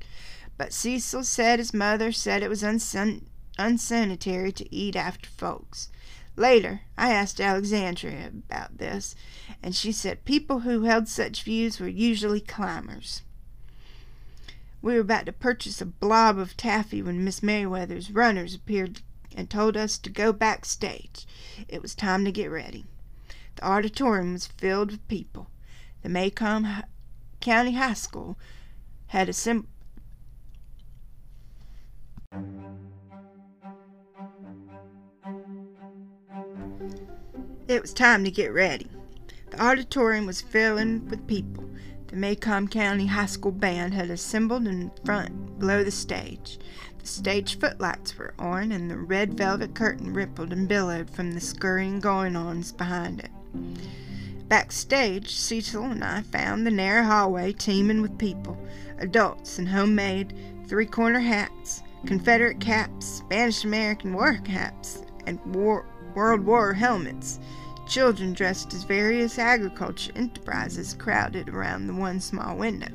But Cecil said his mother said it was unsan- unsanitary to eat after folks. Later, I asked Alexandra about this, and she said people who held such views were usually climbers. We were about to purchase a blob of taffy when Miss Merriweather's runners appeared and told us to go backstage. It was time to get ready. The auditorium was filled with people. The Maycomb County High School had assembled. It was time to get ready. The auditorium was filling with people. The Maycomb County High School band had assembled in front below the stage. The stage footlights were on, and the red velvet curtain rippled and billowed from the scurrying going ons behind it. Backstage, Cecil and I found the narrow hallway teeming with people adults in homemade three corner hats, Confederate caps, Spanish American war caps, and war, World War helmets. Children dressed as various agriculture enterprises crowded around the one small window.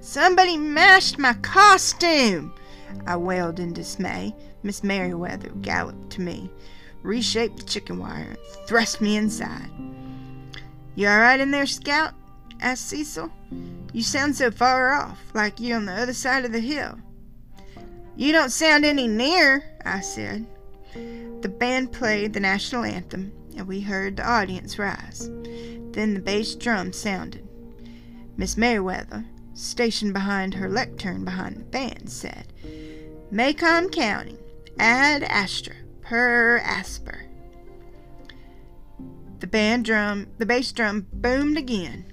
Somebody mashed my costume! I wailed in dismay. Miss Merriweather galloped to me, reshaped the chicken wire, and thrust me inside. You all right in there, Scout? asked Cecil. You sound so far off, like you're on the other side of the hill. You don't sound any nearer, I said. The band played the national anthem, and we heard the audience rise. Then the bass drum sounded. Miss Merriweather, stationed behind her lectern behind the band, said, Maycomb County, ad astra, per asper. The band drum, the bass drum boomed again.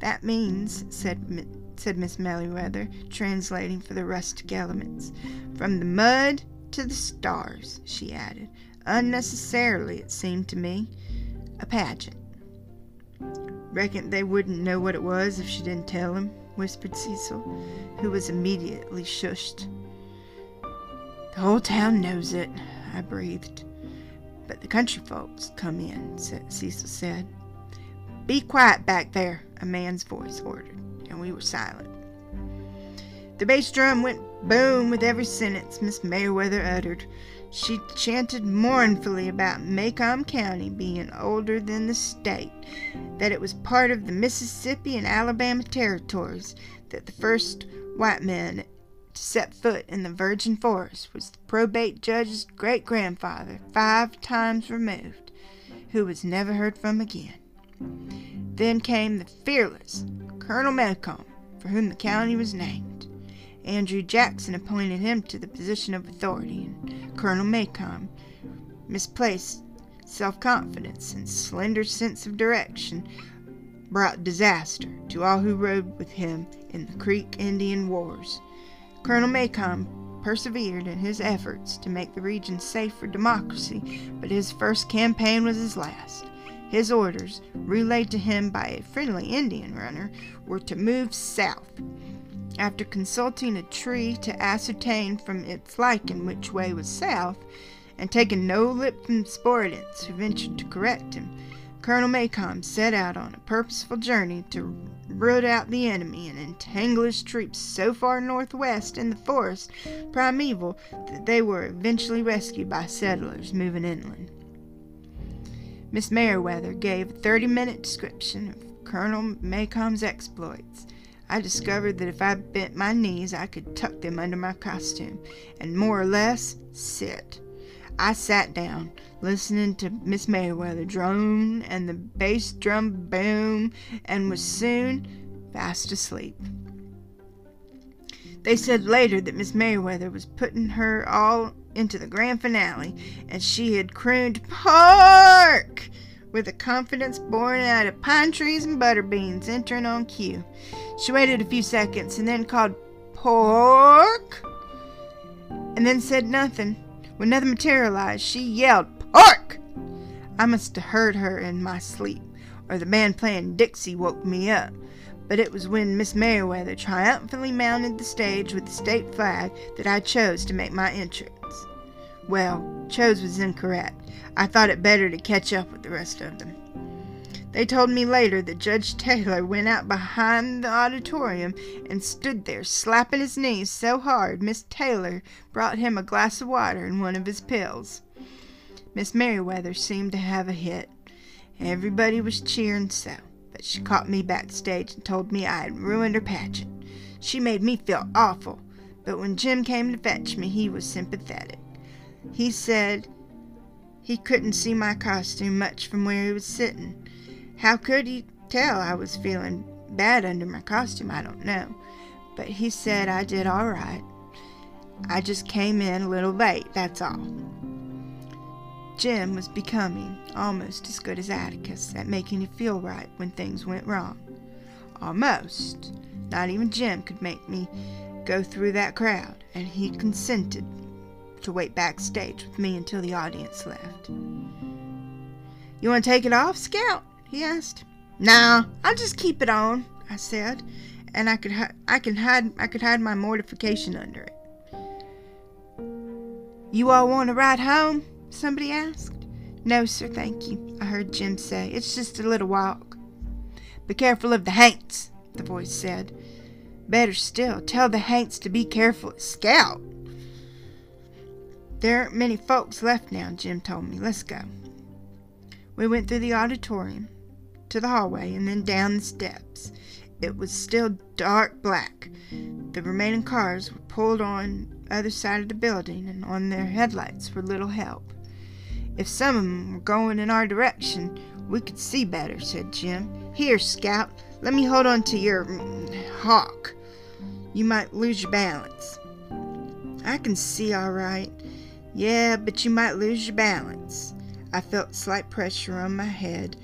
That means, said said Miss Merriweather, translating for the rustic elements, from the mud to the stars, she added, unnecessarily, it seemed to me, a pageant. Reckon they wouldn't know what it was if she didn't tell him, whispered Cecil, who was immediately shushed. The whole town knows it, I breathed. But the country folks come in, Cecil said. Be quiet back there, a man's voice ordered, and we were silent. The bass drum went boom with every sentence Miss Merriweather uttered. She chanted mournfully about Maycomb County being older than the state, that it was part of the Mississippi and Alabama territories, that the first white man to set foot in the virgin forest was the probate judge's great grandfather, five times removed, who was never heard from again. Then came the fearless Colonel Maycomb, for whom the county was named. Andrew Jackson appointed him to the position of authority, and Colonel Maycomb, misplaced self confidence and slender sense of direction, brought disaster to all who rode with him in the Creek Indian Wars. Colonel Maycomb persevered in his efforts to make the region safe for democracy, but his first campaign was his last. His orders, relayed to him by a friendly Indian runner, were to move south. After consulting a tree to ascertain from its lichen which way was south, and taking no lip from Sportance, who ventured to correct him, Colonel Maycomb set out on a purposeful journey to root out the enemy and entangle his troops so far northwest in the forest primeval that they were eventually rescued by settlers moving inland. Miss Merriweather gave a 30 minute description of Colonel Maycomb's exploits. I discovered that if I bent my knees, I could tuck them under my costume and more or less sit. I sat down, listening to Miss Merriweather drone and the bass drum boom, and was soon fast asleep. They said later that Miss Merriweather was putting her all into the grand finale, and she had crooned Pork with a confidence born out of pine trees and butter beans entering on cue. She waited a few seconds and then called Pork, and then said nothing. When nothing materialized, she yelled Pork! I must have heard her in my sleep, or the band playing Dixie woke me up but it was when Miss Merriweather triumphantly mounted the stage with the state flag that I chose to make my entrance. Well, chose was incorrect. I thought it better to catch up with the rest of them. They told me later that Judge Taylor went out behind the auditorium and stood there slapping his knees so hard Miss Taylor brought him a glass of water and one of his pills. Miss Merriweather seemed to have a hit. Everybody was cheering so, but she caught me backstage and told me I had ruined her pageant. She made me feel awful, but when Jem came to fetch me, he was sympathetic. He said he couldn't see my costume much from where he was sitting. How could he tell I was feeling bad under my costume? I don't know. But he said I did all right. I just came in a little late, that's all. Jem was becoming almost as good as Atticus at making you feel right when things went wrong. Almost. Not even Jem could make me go through that crowd, and he consented to wait backstage with me until the audience left. You want to take it off, Scout? he asked. No, I'll just keep it on, I said, and I could I can hide I could hide my mortification under it. You all want to ride home? Somebody asked. No, sir, thank you, I heard Jem say. It's just a little walk. Be careful of the haints, the voice said. Better still, tell the haints to be careful of Scout. There aren't many folks left now, Jem told me. Let's go. We went through the auditorium, to the hallway, and then down the steps. It was still dark black. The remaining cars were pulled on the other side of the building, and on their headlights were little help. If some of them were going in our direction, we could see better, said Jem. Here, Scout, let me hold on to your mm, hawk. You might lose your balance. I can see all right. Yeah, but you might lose your balance. I felt slight pressure on my head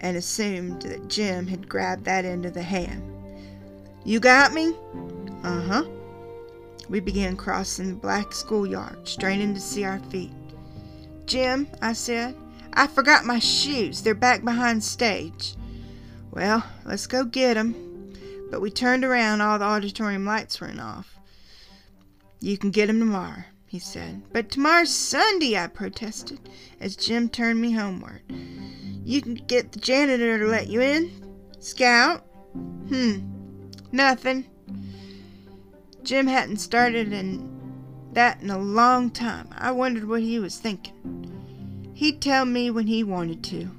and assumed that Jem had grabbed that end of the hand. You got me? Uh huh. We began crossing the black schoolyard, straining to see our feet. Jem, I said, I forgot my shoes. They're back behind stage. Well, let's go get 'em. But we turned around, all the auditorium lights went off. You can get 'em tomorrow he said. But tomorrow's Sunday, I protested, as Jem turned me homeward. You can get the janitor to let you in? Scout? Hmm, nothing. Jem hadn't started in that in a long time. I wondered what he was thinking. He'd tell me when he wanted to,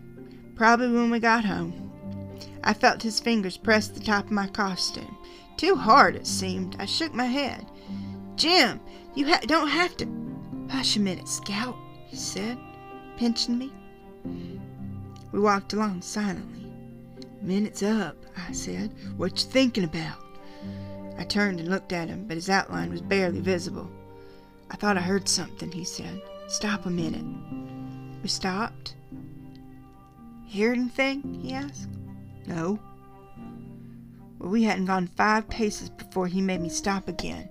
probably when we got home. I felt his fingers press the top of my costume. Too hard, it seemed. I shook my head. Jem, you ha- don't have to. Hush a minute, Scout, he said, pinching me. We walked along silently. Minute's up, I said. What you thinking about? I turned and looked at him, but his outline was barely visible. I thought I heard something, he said. Stop a minute. We stopped. Hear anything? he asked. No. Well, we hadn't gone five paces before he made me stop again.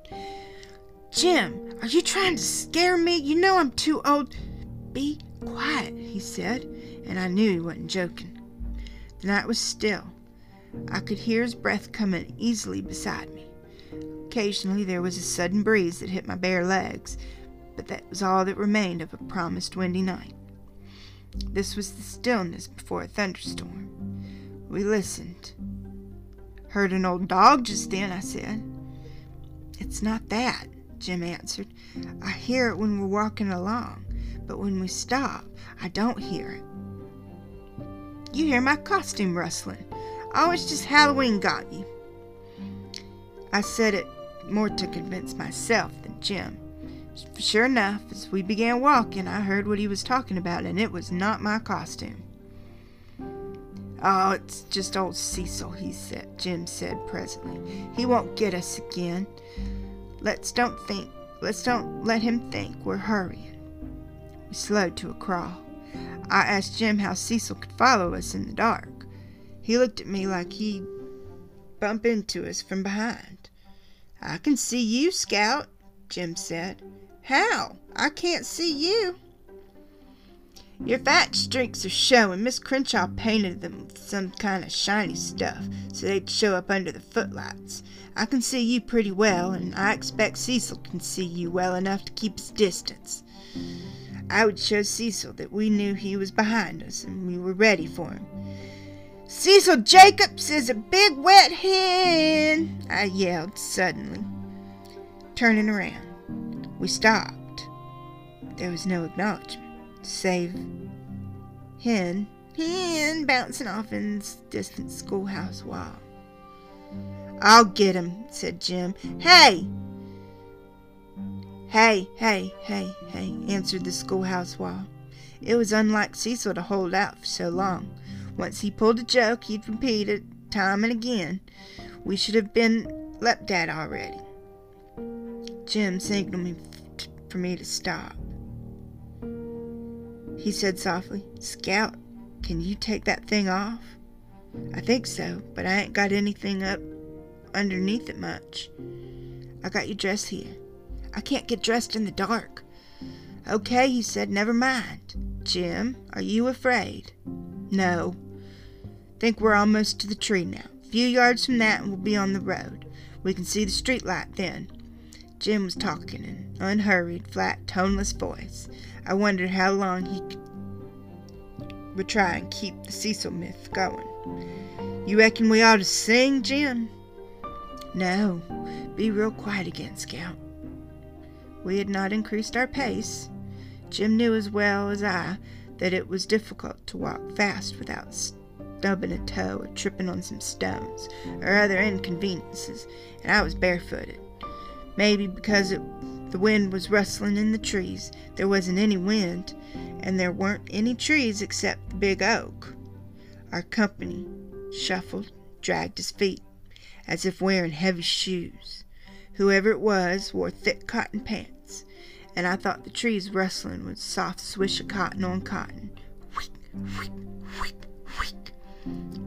Jem, are you trying to scare me? You know I'm too old. Be quiet, he said, and I knew he wasn't joking. The night was still. I could hear his breath coming easily beside me. Occasionally there was a sudden breeze that hit my bare legs, but that was all that remained of a promised windy night. This was the stillness before a thunderstorm. We listened. Heard an old dog just then, I said. It's not that. Jem answered. I hear it when we're walking along, but when we stop, I don't hear it. You hear my costume rustling. Oh, it's just Halloween got you. I said it more to convince myself than Jem. Sure enough, as we began walking, I heard what he was talking about, and it was not my costume. Oh, it's just old Cecil, he said, Jem said presently. He won't get us again. Let's don't think, let's don't let him think we're hurrying. We slowed to a crawl. I asked Jem how Cecil could follow us in the dark. He looked at me like he'd bump into us from behind. I can see you, Scout, Jem said. How? I can't see you. Your fat streaks are showing. Miss Crenshaw painted them with some kind of shiny stuff so they'd show up under the footlights. I can see you pretty well, and I expect Cecil can see you well enough to keep his distance. I would show Cecil that we knew he was behind us and we were ready for him. Cecil Jacobs is a big wet hen, I yelled suddenly, turning around. We stopped. There was no acknowledgement, save hen, hen bouncing off in the distant schoolhouse wall. I'll get him, said Jem. Hey! Hey, hey, hey, hey, answered the schoolhouse wall. It was unlike Cecil to hold out for so long. Once he pulled a joke, he'd repeat it time and again. We should have been leapt at already. Jem signaled me for me to stop. He said softly, Scout, can you take that thing off? I think so, but I ain't got anything up underneath it much. I got your dress here. I can't get dressed in the dark. Okay, he said, never mind. Jem, are you afraid? No. Think we're almost to the tree now. A few yards from that and we'll be on the road. We can see the street light then. Jem was talking in unhurried, flat, toneless voice. I wondered how long he would try and keep the Cecil myth going. You reckon we ought to sing, Jem? No, be real quiet again, Scout. We had not increased our pace. Jem knew as well as I that it was difficult to walk fast without stubbing a toe or tripping on some stones or other inconveniences, and I was barefooted. Maybe because it, the wind was rustling in the trees, there wasn't any wind, and there weren't any trees except the big oak. Our company shuffled, dragged his feet as if wearing heavy shoes. Whoever it was wore thick cotton pants, and I thought the trees rustling with soft swish of cotton on cotton.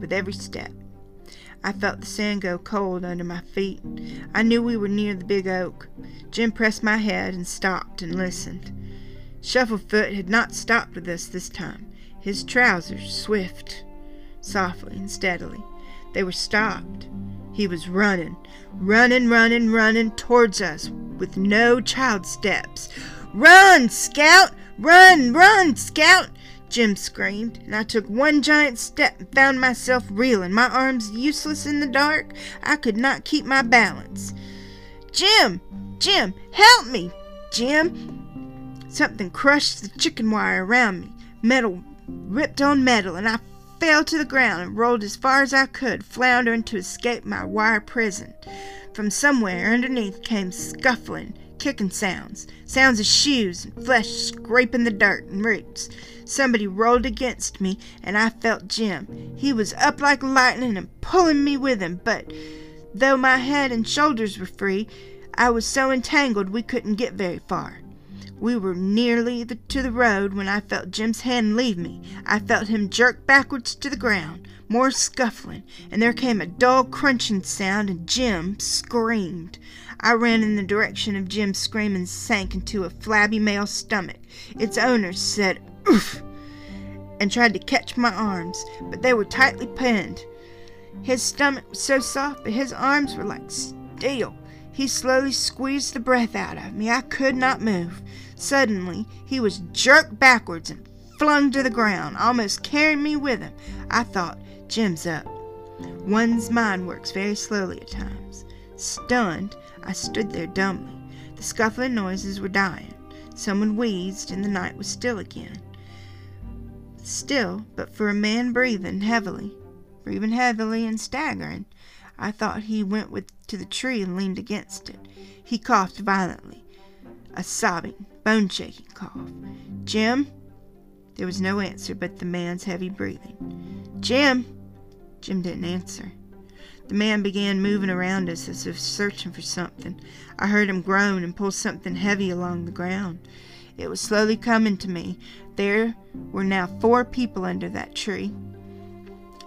With every step, I felt the sand go cold under my feet. I knew we were near the big oak. Jem pressed my head and stopped and listened. Shufflefoot had not stopped with us this time. His trousers swift, softly and steadily. They were stopped. He was running, running, running, running towards us with no child steps. Run, Scout! Run, run, Scout! Jem screamed, and I took one giant step and found myself reeling, my arms useless in the dark. I could not keep my balance. Jem! Jem! Help me! Jem! Something crushed the chicken wire around me. Metal ripped on metal, and I fell to the ground and rolled as far as I could, floundering to escape my wire prison. From somewhere underneath came scuffling, kicking sounds, sounds of shoes and flesh scraping the dirt and roots. Somebody rolled against me, and I felt Jem. He was up like lightning and pulling me with him, but though my head and shoulders were free, I was so entangled we couldn't get very far. We were nearly the, to the road when I felt Jem's hand leave me. I felt him jerk backwards to the ground, more scuffling, and there came a dull crunching sound, and Jem screamed. I ran in the direction of Jem's scream and sank into a flabby male stomach. Its owner said, Oof! [CLEARS THROAT] and tried to catch my arms, but they were tightly pinned. His stomach was so soft, but his arms were like steel. He slowly squeezed the breath out of me. I could not move. Suddenly, he was jerked backwards and flung to the ground, almost carrying me with him. I thought, Jem's up. One's mind works very slowly at times. Stunned, I stood there dumbly. The scuffling noises were dying. Someone wheezed, and the night was still again. Still, but for a man breathing heavily, breathing heavily and staggering, I thought he went with to the tree and leaned against it. He coughed violently, a sobbing, bone shaking cough. Jem? There was no answer but the man's heavy breathing. Jem! Jem didn't answer. The man began moving around us as if searching for something. I heard him groan and pull something heavy along the ground. It was slowly coming to me. There were now four people under that tree.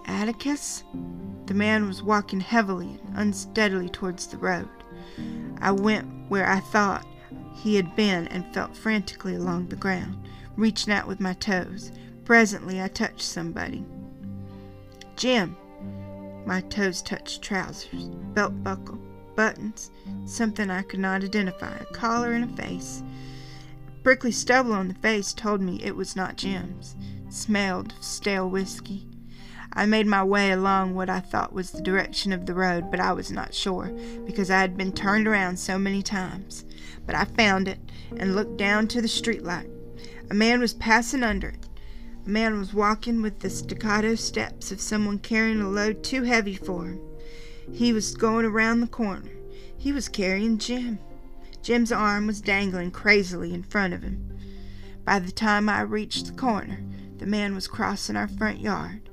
Atticus? The man was walking heavily and unsteadily towards the road. I went where I thought he had been and felt frantically along the ground, reaching out with my toes. Presently I touched somebody. Jem! My toes touched trousers, belt buckle, buttons, something I could not identify, a collar and a face. Prickly stubble on the face told me it was not Jem's. It smelled of stale whiskey. I made my way along what I thought was the direction of the road, but I was not sure, because I had been turned around so many times. But I found it, and looked down to the street light. A man was passing under it. A man was walking with the staccato steps of someone carrying a load too heavy for him. He was going around the corner. He was carrying Jem. Jem's arm was dangling crazily in front of him. By the time I reached the corner, the man was crossing our front yard.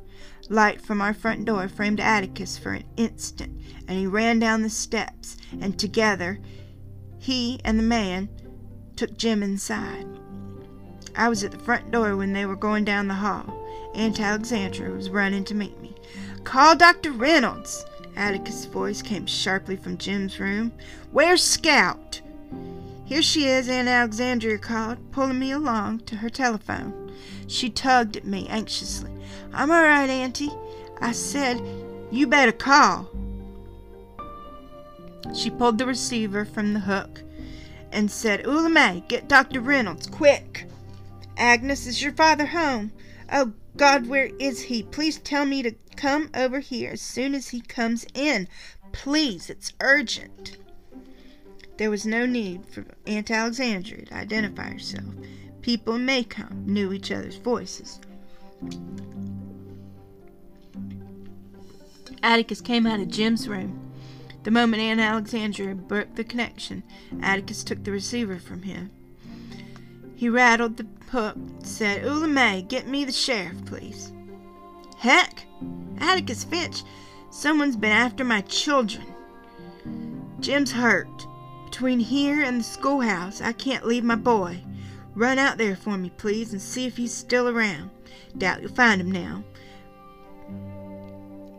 Light from our front door framed Atticus for an instant, and he ran down the steps, and together, he and the man took Jem inside. I was at the front door when they were going down the hall. Aunt Alexandra was running to meet me. Call Dr. Reynolds! Atticus' voice came sharply from Jem's room. Where's Scout? Here she is, Aunt Alexandra called, pulling me along to her telephone. She tugged at me anxiously. I'm all right, Auntie. I said, You better call. She pulled the receiver from the hook and said, Eula May, get Dr. Reynolds, quick. Agnes, is your father home? Oh, God, where is he? Please tell me to come over here as soon as he comes in. Please, it's urgent. There was no need for Aunt Alexandra to identify herself. People in Maycomb knew each other's voices. Atticus came out of Jem's room. The moment Aunt Alexandra broke the connection, Atticus took the receiver from him. He rattled the hook, said, Eula May, get me the sheriff, please. Heck! Atticus Finch, someone's been after my children. Jem's hurt. Between here and the schoolhouse, I can't leave my boy. Run out there for me, please, and see if he's still around. Doubt you'll find him now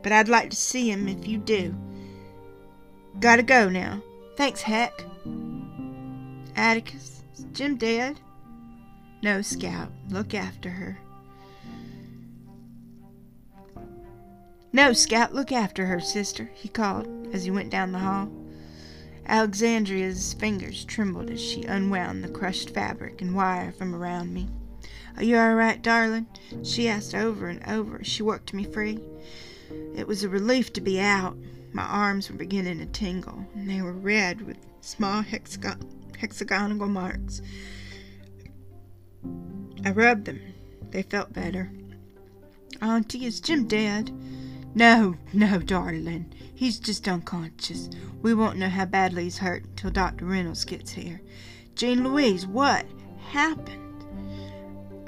but I'd like to see him if you do. Gotta go now. Thanks, Heck. Atticus, is Jem dead? No, Scout. Look after her. No, Scout, look after her, sister, he called as he went down the hall. Alexandria's fingers trembled as she unwound the crushed fabric and wire from around me. Are you all right, darling? She asked over and over as she worked me free. It was a relief to be out. My arms were beginning to tingle, and they were red with small hexagon- hexagonal marks. I rubbed them. They felt better. Auntie, is Jem dead? No, no, darling. He's just unconscious. We won't know how badly he's hurt until Dr. Reynolds gets here. Jean Louise, what happened?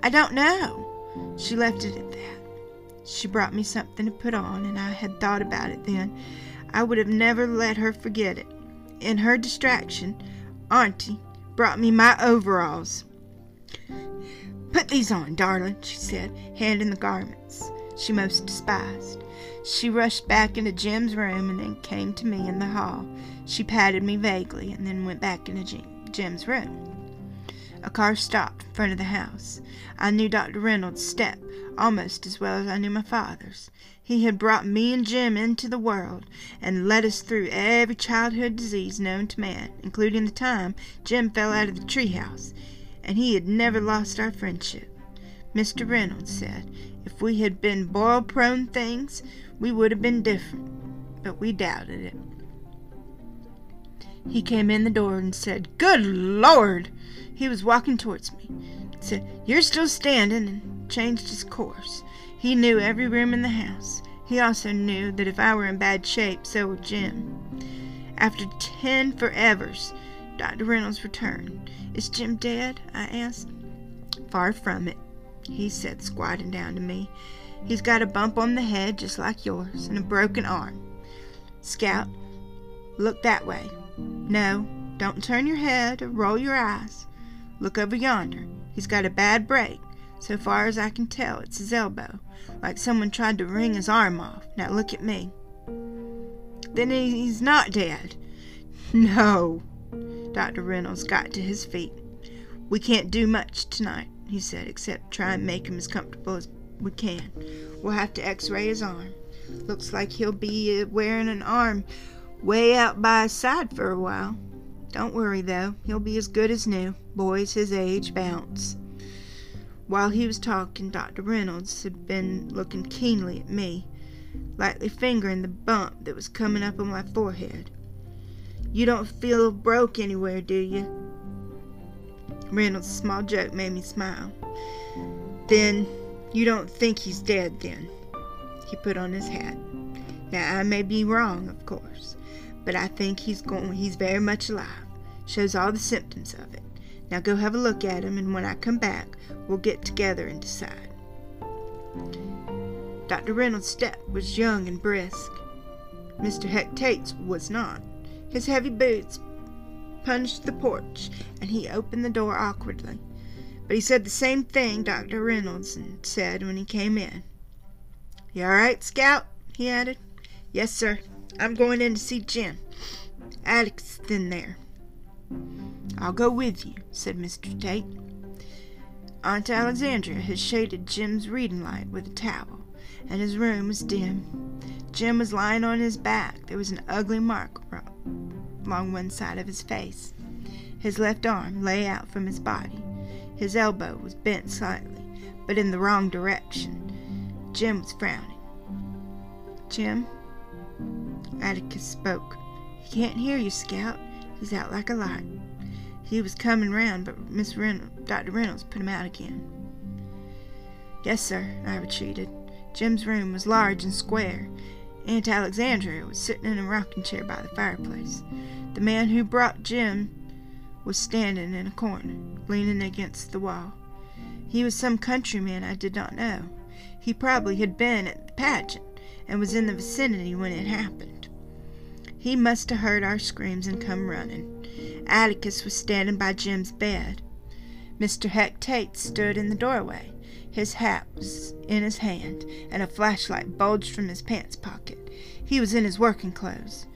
I don't know. She left it at that. She brought me something to put on, and I had thought about it then. I would have never let her forget it. In her distraction, Auntie brought me my overalls. Put these on, darling, she said, handing the garments she most despised. She rushed back into Jem's room and then came to me in the hall. She patted me vaguely and then went back into Jem's room. A car stopped in front of the house. I knew Dr. Reynolds' step almost as well as I knew my father's. He had brought me and Jem into the world and led us through every childhood disease known to man, including the time Jem fell out of the treehouse, and he had never lost our friendship. Mr. Reynolds said if we had been boil prone things, we would have been different, but we doubted it. He came in the door and said, Good Lord! He was walking towards me. Said, You're still standing, and changed his course. He knew every room in the house. He also knew that if I were in bad shape, so would Jem. After ten forevers, Dr. Reynolds returned. Is Jem dead? I asked. Far from it, he said, squatting down to me. He's got a bump on the head just like yours, and a broken arm. Scout, look that way. No, don't turn your head or roll your eyes. Look over yonder. He's got a bad break. So far as I can tell, it's his elbow, like someone tried to wring his arm off. Now look at me. Then he's not dead. No. Dr. Reynolds got to his feet. We can't do much tonight, he said, except try and make him as comfortable as we can. We'll have to x-ray his arm. Looks like he'll be wearing an arm way out by his side for a while. Don't worry, though. He'll be as good as new. Boys his age bounce. While he was talking, Dr. Reynolds had been looking keenly at me, lightly fingering the bump that was coming up on my forehead. You don't feel broke anywhere, do you? Reynolds' small joke made me smile. Then, you don't think he's dead, then? He put on his hat. Now, I may be wrong, of course but I think he's going he's very much alive. Shows all the symptoms of it. Now go have a look at him and when I come back we'll get together and decide. Dr. Reynolds' step was young and brisk. Mr. Heck Tate's was not. His heavy boots punched the porch, and he opened the door awkwardly. But he said the same thing Dr. Reynolds said when he came in. You all right, Scout? he added. Yes, sir. I'm going in to see Jem. Alex in there. I'll go with you, said Mr. Tate. Aunt Alexandria had shaded Jem's reading light with a towel, and his room was dim. Jem was lying on his back. There was an ugly mark along one side of his face. His left arm lay out from his body. His elbow was bent slightly, but in the wrong direction. Jem was frowning. Jem, Atticus spoke. He can't hear you, Scout. He's out like a light. He was coming round, but Miss Reynolds, Dr. Reynolds put him out again. Yes, sir, I retreated. Jem's room was large and square. Aunt Alexandria was sitting in a rocking chair by the fireplace. The man who brought Jem was standing in a corner, leaning against the wall. He was some countryman I did not know. He probably had been at the pageant and was in the vicinity when it happened. He must have heard our screams and come running. Atticus was standing by Jem's bed. Mr. Heck Tate stood in the doorway. His hat was in his hand, and a flashlight bulged from his pants pocket. He was in his working clothes.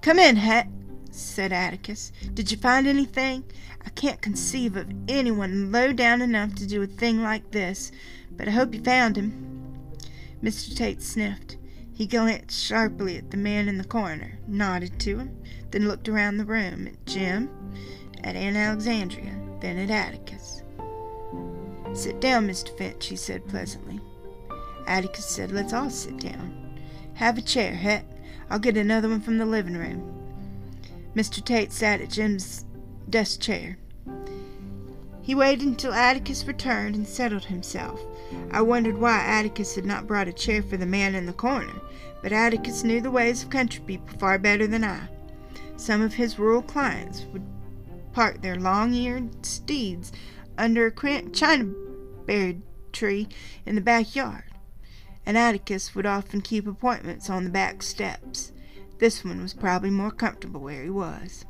Come in, Heck, said Atticus. Did you find anything? I can't conceive of anyone low down enough to do a thing like this, but I hope you found him. Mr. Tate sniffed. He glanced sharply at the man in the corner, nodded to him, then looked around the room at Jem, at Aunt Alexandria, then at Atticus. Sit down, Mr. Finch, he said pleasantly. Atticus said, Let's all sit down. Have a chair, Heck. I'll get another one from the living room. Mr. Tate sat at Jem's desk chair. He waited until Atticus returned and settled himself. I wondered why Atticus had not brought a chair for the man in the corner, but Atticus knew the ways of country people far better than I. Some of his rural clients would park their long-eared steeds under a china berry tree in the backyard, and Atticus would often keep appointments on the back steps. This one was probably more comfortable where he was.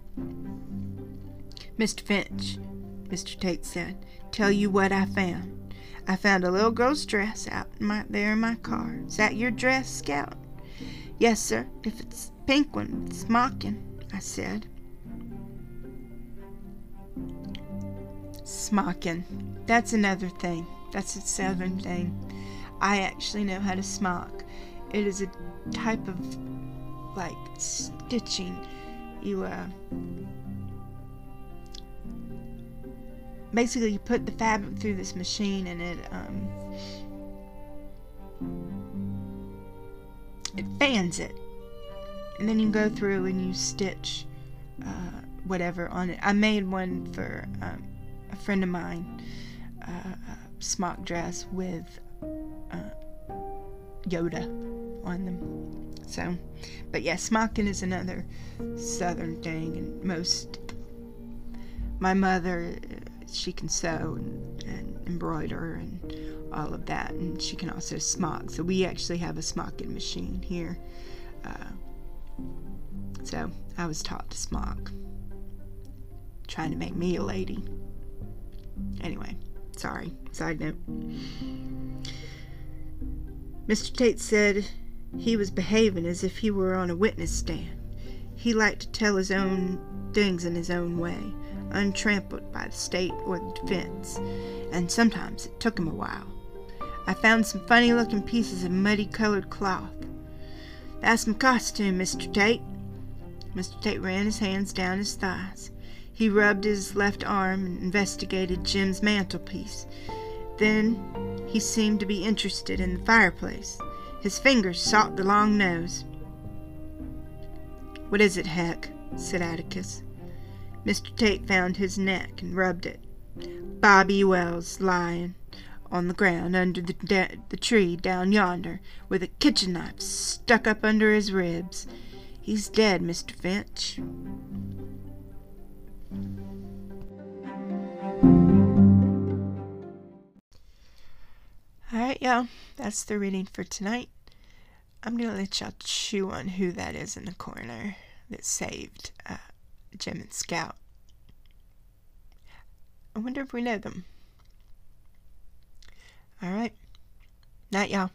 Mr. Finch, Mr. Tate said, tell you what I found. I found a little girl's dress out in my, there in my car. Is that your dress, Scout? Yes, sir. If it's pink one, it's mocking, I said. Smocking. That's another thing. That's a southern thing. I actually know how to smock. It is a type of like stitching. You uh basically you put the fabric through this machine and it um it fans it and then you go through and you stitch uh, whatever on it. I made one for um, a friend of mine, uh, a smock dress with uh, Yoda on them. So, but yeah, smocking is another southern thing, and most. My mother, she can sew and, and embroider and all of that, and she can also smock. So we actually have a smocking machine here. Uh, so I was taught to smock, trying to make me a lady. Anyway, sorry, side note. Mr. Tate said he was behaving as if he were on a witness stand. He liked to tell his own things in his own way, untrampled by the state or the defense, and sometimes it took him a while. I found some funny looking pieces of muddy colored cloth. That's my costume, Mr. Tate. Mr. Tate ran his hands down his thighs. He rubbed his left arm and investigated Jem's mantelpiece. Then he seemed to be interested in the fireplace. His fingers sought the long nose. What is it, Heck? said Atticus. Mr. Tate found his neck and rubbed it. Bob Ewell's lying on the ground under the, the tree down yonder, with a kitchen knife stuck up under his ribs. He's dead, Mr. Finch. Alright, y'all. That's the reading for tonight. I'm going to let y'all chew on who that is in the corner that saved uh, German scout. I wonder if we know them. All right. Night, y'all.